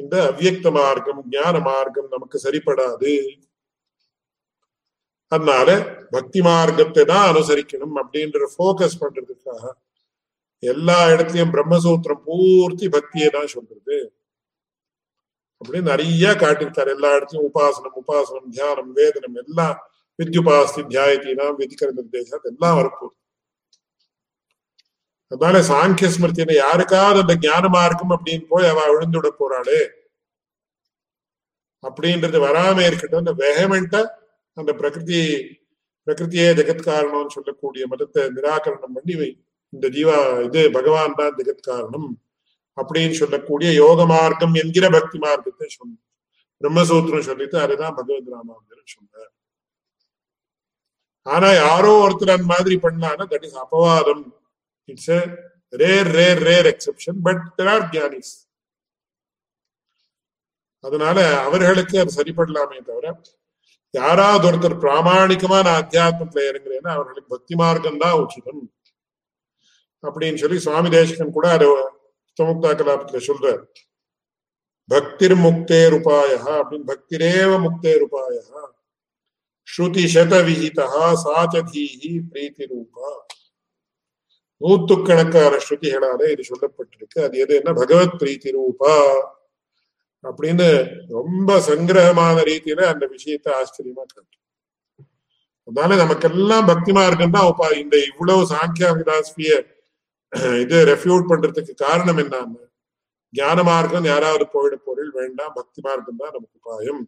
A: இந்த அவ்வியக்த மார்க்கம் ஞான மார்க்கம் நமக்கு சரிப்படாது. அதனால பக்தி மார்க்கத்தை தான் அனுசரிக்கணும் அப்படின்ற போக்கஸ் பண்றதுக்காக எல்லா இடத்துலயும் பிரம்மசூத்திரம் பூர்த்தி பக்தியை தான் சொல்றது. அப்படின்னு நிறைய காட்டியிருக்காரு. எல்லா இடத்துலயும் உபாசனம் உபாசனம் தியானம் வேதனம் எல்லாம் வித்யுபாஸ்தி தியாயத்தினா விதிக்கிற நிர்தேசம். எல்லாம் வரப்போகுது. அதனால சாங்கிய ஸ்மிருதியில யாருக்காவது அந்த ஞானமா இருக்கும் அப்படின்னு போய் அவ விழுந்துட போறாளே? அப்படின்றது வராம இருக்கட்டும். அந்த வெஹமெண்டா அந்த பிரகிருதி பிரகிருத்தியே ஜெகத் காரணம்னு சொல்லக்கூடிய மதத்தை நிராகரணம் பண்ணி இந்த ஜீவா இது பகவான் தான் ஜெகத் காரணம் அப்படின்னு சொல்லக்கூடிய யோக மார்க்கம் என்கிற பக்தி மார்க்கத்தை சொன்ன பிரம்மசூத்திரம் சொல்லிட்டு அதுதான் பகவத் ராமாவதர் சொன்னார். ஆனா யாரோ ஒருத்தர் அந்த மாதிரி பண்ணான்னா that is அபவாதம். It's a rare rare rare exception but there are Janice அதனால அவர்களுக்கு அது சரிப்படலாமே தவிர யாராவது ஒருத்தர் பிராமணிகமா நான் அத்தியாத்மத்துல இறங்குறேன்னா அவர்களுக்கு பக்தி மார்க்கம் தான் உச்சிதம் அப்படின்னு சொல்லி சுவாமி தேசகன் கூட அது முக்தா கலாபத்துல சொல்றார் பக்திர் முக்தேர் உபாயா அப்படின்னு பக்திரேவ முக்தேர் உபாயா ஸ்ருதி சத விஹிதா சாச்சதீஹி பிரீத்தி ரூபா நூத்துக்கணக்கான ஸ்ருதிகளால இது சொல்லப்பட்டிருக்கு. அது எது என்ன? பகவத் பிரீத்தி ரூபா. அப்படின்னு ரொம்ப சங்கிரகமான ரீதியில அந்த விஷயத்தை ஆச்சரியமா காட்டு அதனால நமக்கெல்லாம் பக்தி மார்க்கம் தான் உப்பா இந்த இவ்வளவு சாங்கியா பிலாசபிய இது ரெஃப்யூட் பண்றதுக்கு காரணம் என்னன்னு ஞான மார்க்கம் யாராவது போயிட பொருள் வேண்டாம் பக்தி மார்க்கம் தான் நமக்கு உபாயம்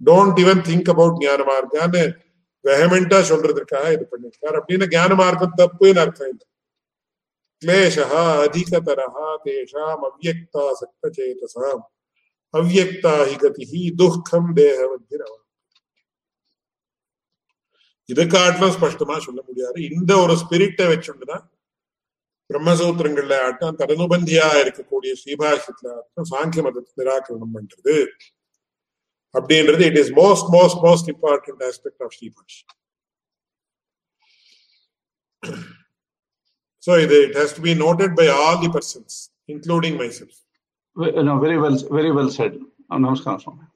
A: டோன்ட் ஈவன் திங்க் அபவுட் ஞான மார்க்கான்னு வெஹமெண்டா சொல்றதுக்காக இது பண்ணிருக்காரு அப்படின்னு ஞான மார்க்கம் தப்புன்னு அர்த்தம் இல்லை. क्लेशः अधिकतरः तेषाम् अव्यक्तासक्तचेतसाम् अव्यक्ता हि गतिः கதி துக்கம் இதுக்காட்டிலும் ஸ்பஷ்டமா சொல்ல முடியாது இந்த ஒரு ஸ்பிரிட்டை வச்சுட்டுதான் பிரம்மசூத்திரங்கள்ல ஆட்டம் தடனுபந்தியா இருக்கக்கூடிய ஸ்ரீபாஷ்யத்துல ஆட்டம் சாங்கிய மதத்தை நிராகரணம் பண்றது அப்படின்றது it is most most most important aspect of ஸ்ரீபாஷ் So it has to be noted by all the persons, including myself.
B: No, very well, very well said. Namaskar, Swami.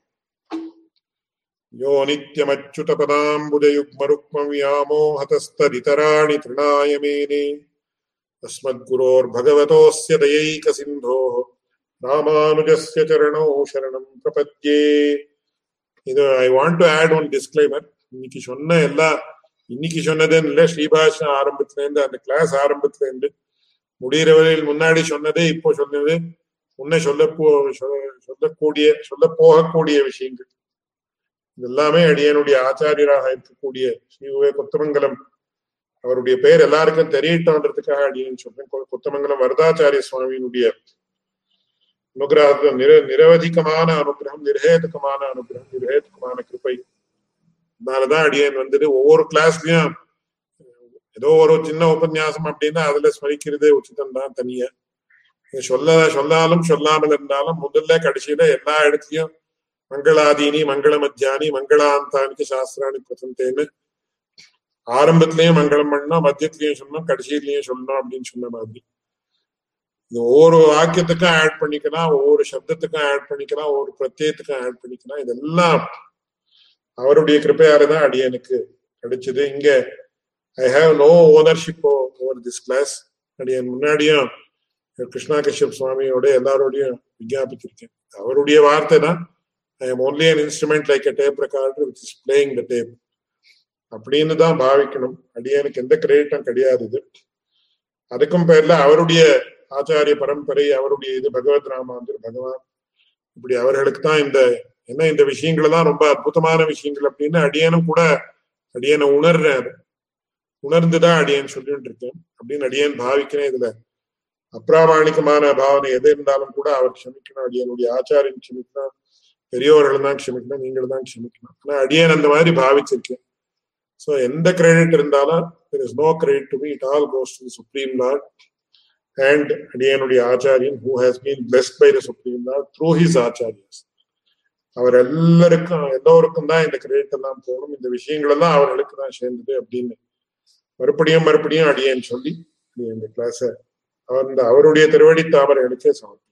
A: यो नित्यमच्युतपदाम्बुजयुग्मरुक्मव्यामोहतस्तरितराणि तृणाय मेने तस्मद्गुरोर्भगवतोऽस्य दयैकसिन्धोः रामानुजस्य चरणौ शरणं प्रपद्ये ಇದು I want to add one disclaimer ಇನ್ನಿಕ್ಕೆ ಸೊನ್ನ இன்னைக்கு சொன்னதுன்னு இல்லை ஸ்ரீபாஷன் ஆரம்பத்துல இருந்து அந்த கிளாஸ் ஆரம்பத்துல இருந்து முடிகிற வரையில் முன்னாடி சொன்னதே இப்போ சொன்னது. முன்ன சொல்ல போ சொல்லக்கூடிய சொல்ல போகக்கூடிய விஷயங்கள். இதெல்லாமே அடியனுடைய ஆச்சாரியராக இருக்கக்கூடிய ஸ்ரீ உவே கொத்தமங்கலம். அவருடைய பெயர் எல்லாருக்கும் தெரியட்டோன்றதுக்காக அடியன் சொல்றேன். கொத்தமங்கலம் வரதாச்சாரிய சுவாமியினுடைய அனுகிரகத்துல நிர நிரவதிகமான அனுகிரகம் நிர்ஹேதுக்கமான அனுகிரகம் நிர்ஹேதுக்கமான கிருப்பை அதனாலதான் அடியேன் வந்துட்டு ஒவ்வொரு கிளாஸ்லயும் ஏதோ ஒரு சின்ன உபன்யாசம் அப்படின்னா அதுல ஸ்மரிக்கிறதே உச்சிதம் தான் தனியா. சொல்ல சொல்லாலும் சொல்லாமல் இருந்தாலும் முதல்ல கடைசியில எல்லா இடத்துலயும் மங்களாதீனி மங்கள மத்தியானி மங்களாந்தானிக்கு சாஸ்திராணி பிரசந்தேன்னு ஆரம்பத்திலயும் மங்களம் பண்ணோம் மத்தியத்திலயும் சொன்னோம் கடைசியிலயும் சொல்லணும் அப்படின்னு சொன்ன மாதிரி. இது ஒவ்வொரு வாக்கியத்துக்கும் ஆட் பண்ணிக்கலாம் ஒவ்வொரு சப்தத்துக்கும் ஆட் பண்ணிக்கலாம் ஒவ்வொரு பிரத்யத்துக்கும் ஆட் பண்ணிக்கலாம். இதெல்லாம் அவருடைய கிருப்பையால தான் அடியனுக்கு கிடைச்சது. இங்க I have no ownership over this class அடியன் முன்னாடியும் கிருஷ்ணா கஷ்யப் சுவாமியோட எல்லாரோடையும் விஞ்ஞாபிச்சிருக்கேன் அவருடைய வார்த்தை தான் I am only an instrument like a tape recorder which is playing the tape அப்படின்னு தான் பாவிக்கணும். அடியனுக்கு எந்த கிரெடிட்டும் கிடையாது இது அதுக்கும் பேர்ல அவருடைய ஆச்சாரிய பரம்பரை அவருடைய இது பகவத் ராமாந்தர் பகவான் இப்படி அவர்களுக்கு தான் இந்த என்ன இந்த விஷயங்கள் தான் ரொம்ப அற்புதமான விஷயங்கள் அப்படின்னு அடியனும் கூட அடியனை உணர்றேன் உணர்ந்துதான் அடியன் சொல்லிட்டு இருக்கேன் அப்படின்னு அடியன் பாவிக்கிறேன் இதுல. அப்பிராமாணிகமான பாவனை எது இருந்தாலும் கூட அவர் க்ஷமிக்கணும். அடியனுடைய ஆச்சாரியன் க்ஷமிக்கணும். பெரியவர்கள் தான் க்ஷமிக்கணும். நீங்கள் தான் க்ஷமிக்கணும். ஆனா அடியன் அந்த மாதிரி பாவிச்சிருக்கேன். ஸோ எந்த கிரெடிட் இருந்தாலும் there is no credit to me it all goes to supreme lord and அடியனுடைய ஆச்சாரியன் who has been blessed by the supreme lord through his acharyas அவர் எல்லாருக்கும் எல்லோருக்கும் தான் இந்த கிரெடிட் எல்லாம் போகணும். இந்த விஷயங்கள் எல்லாம் அவர்களுக்கு தான் சேர்ந்தது அப்படின்னு மறுபடியும் மறுபடியும் அடியேன்னு சொல்லி இந்த கிளாஸ அவர் இந்த அவருடைய திருவடி தாமரைகளுக்கே சமர்ப்பிக்கிறேன்.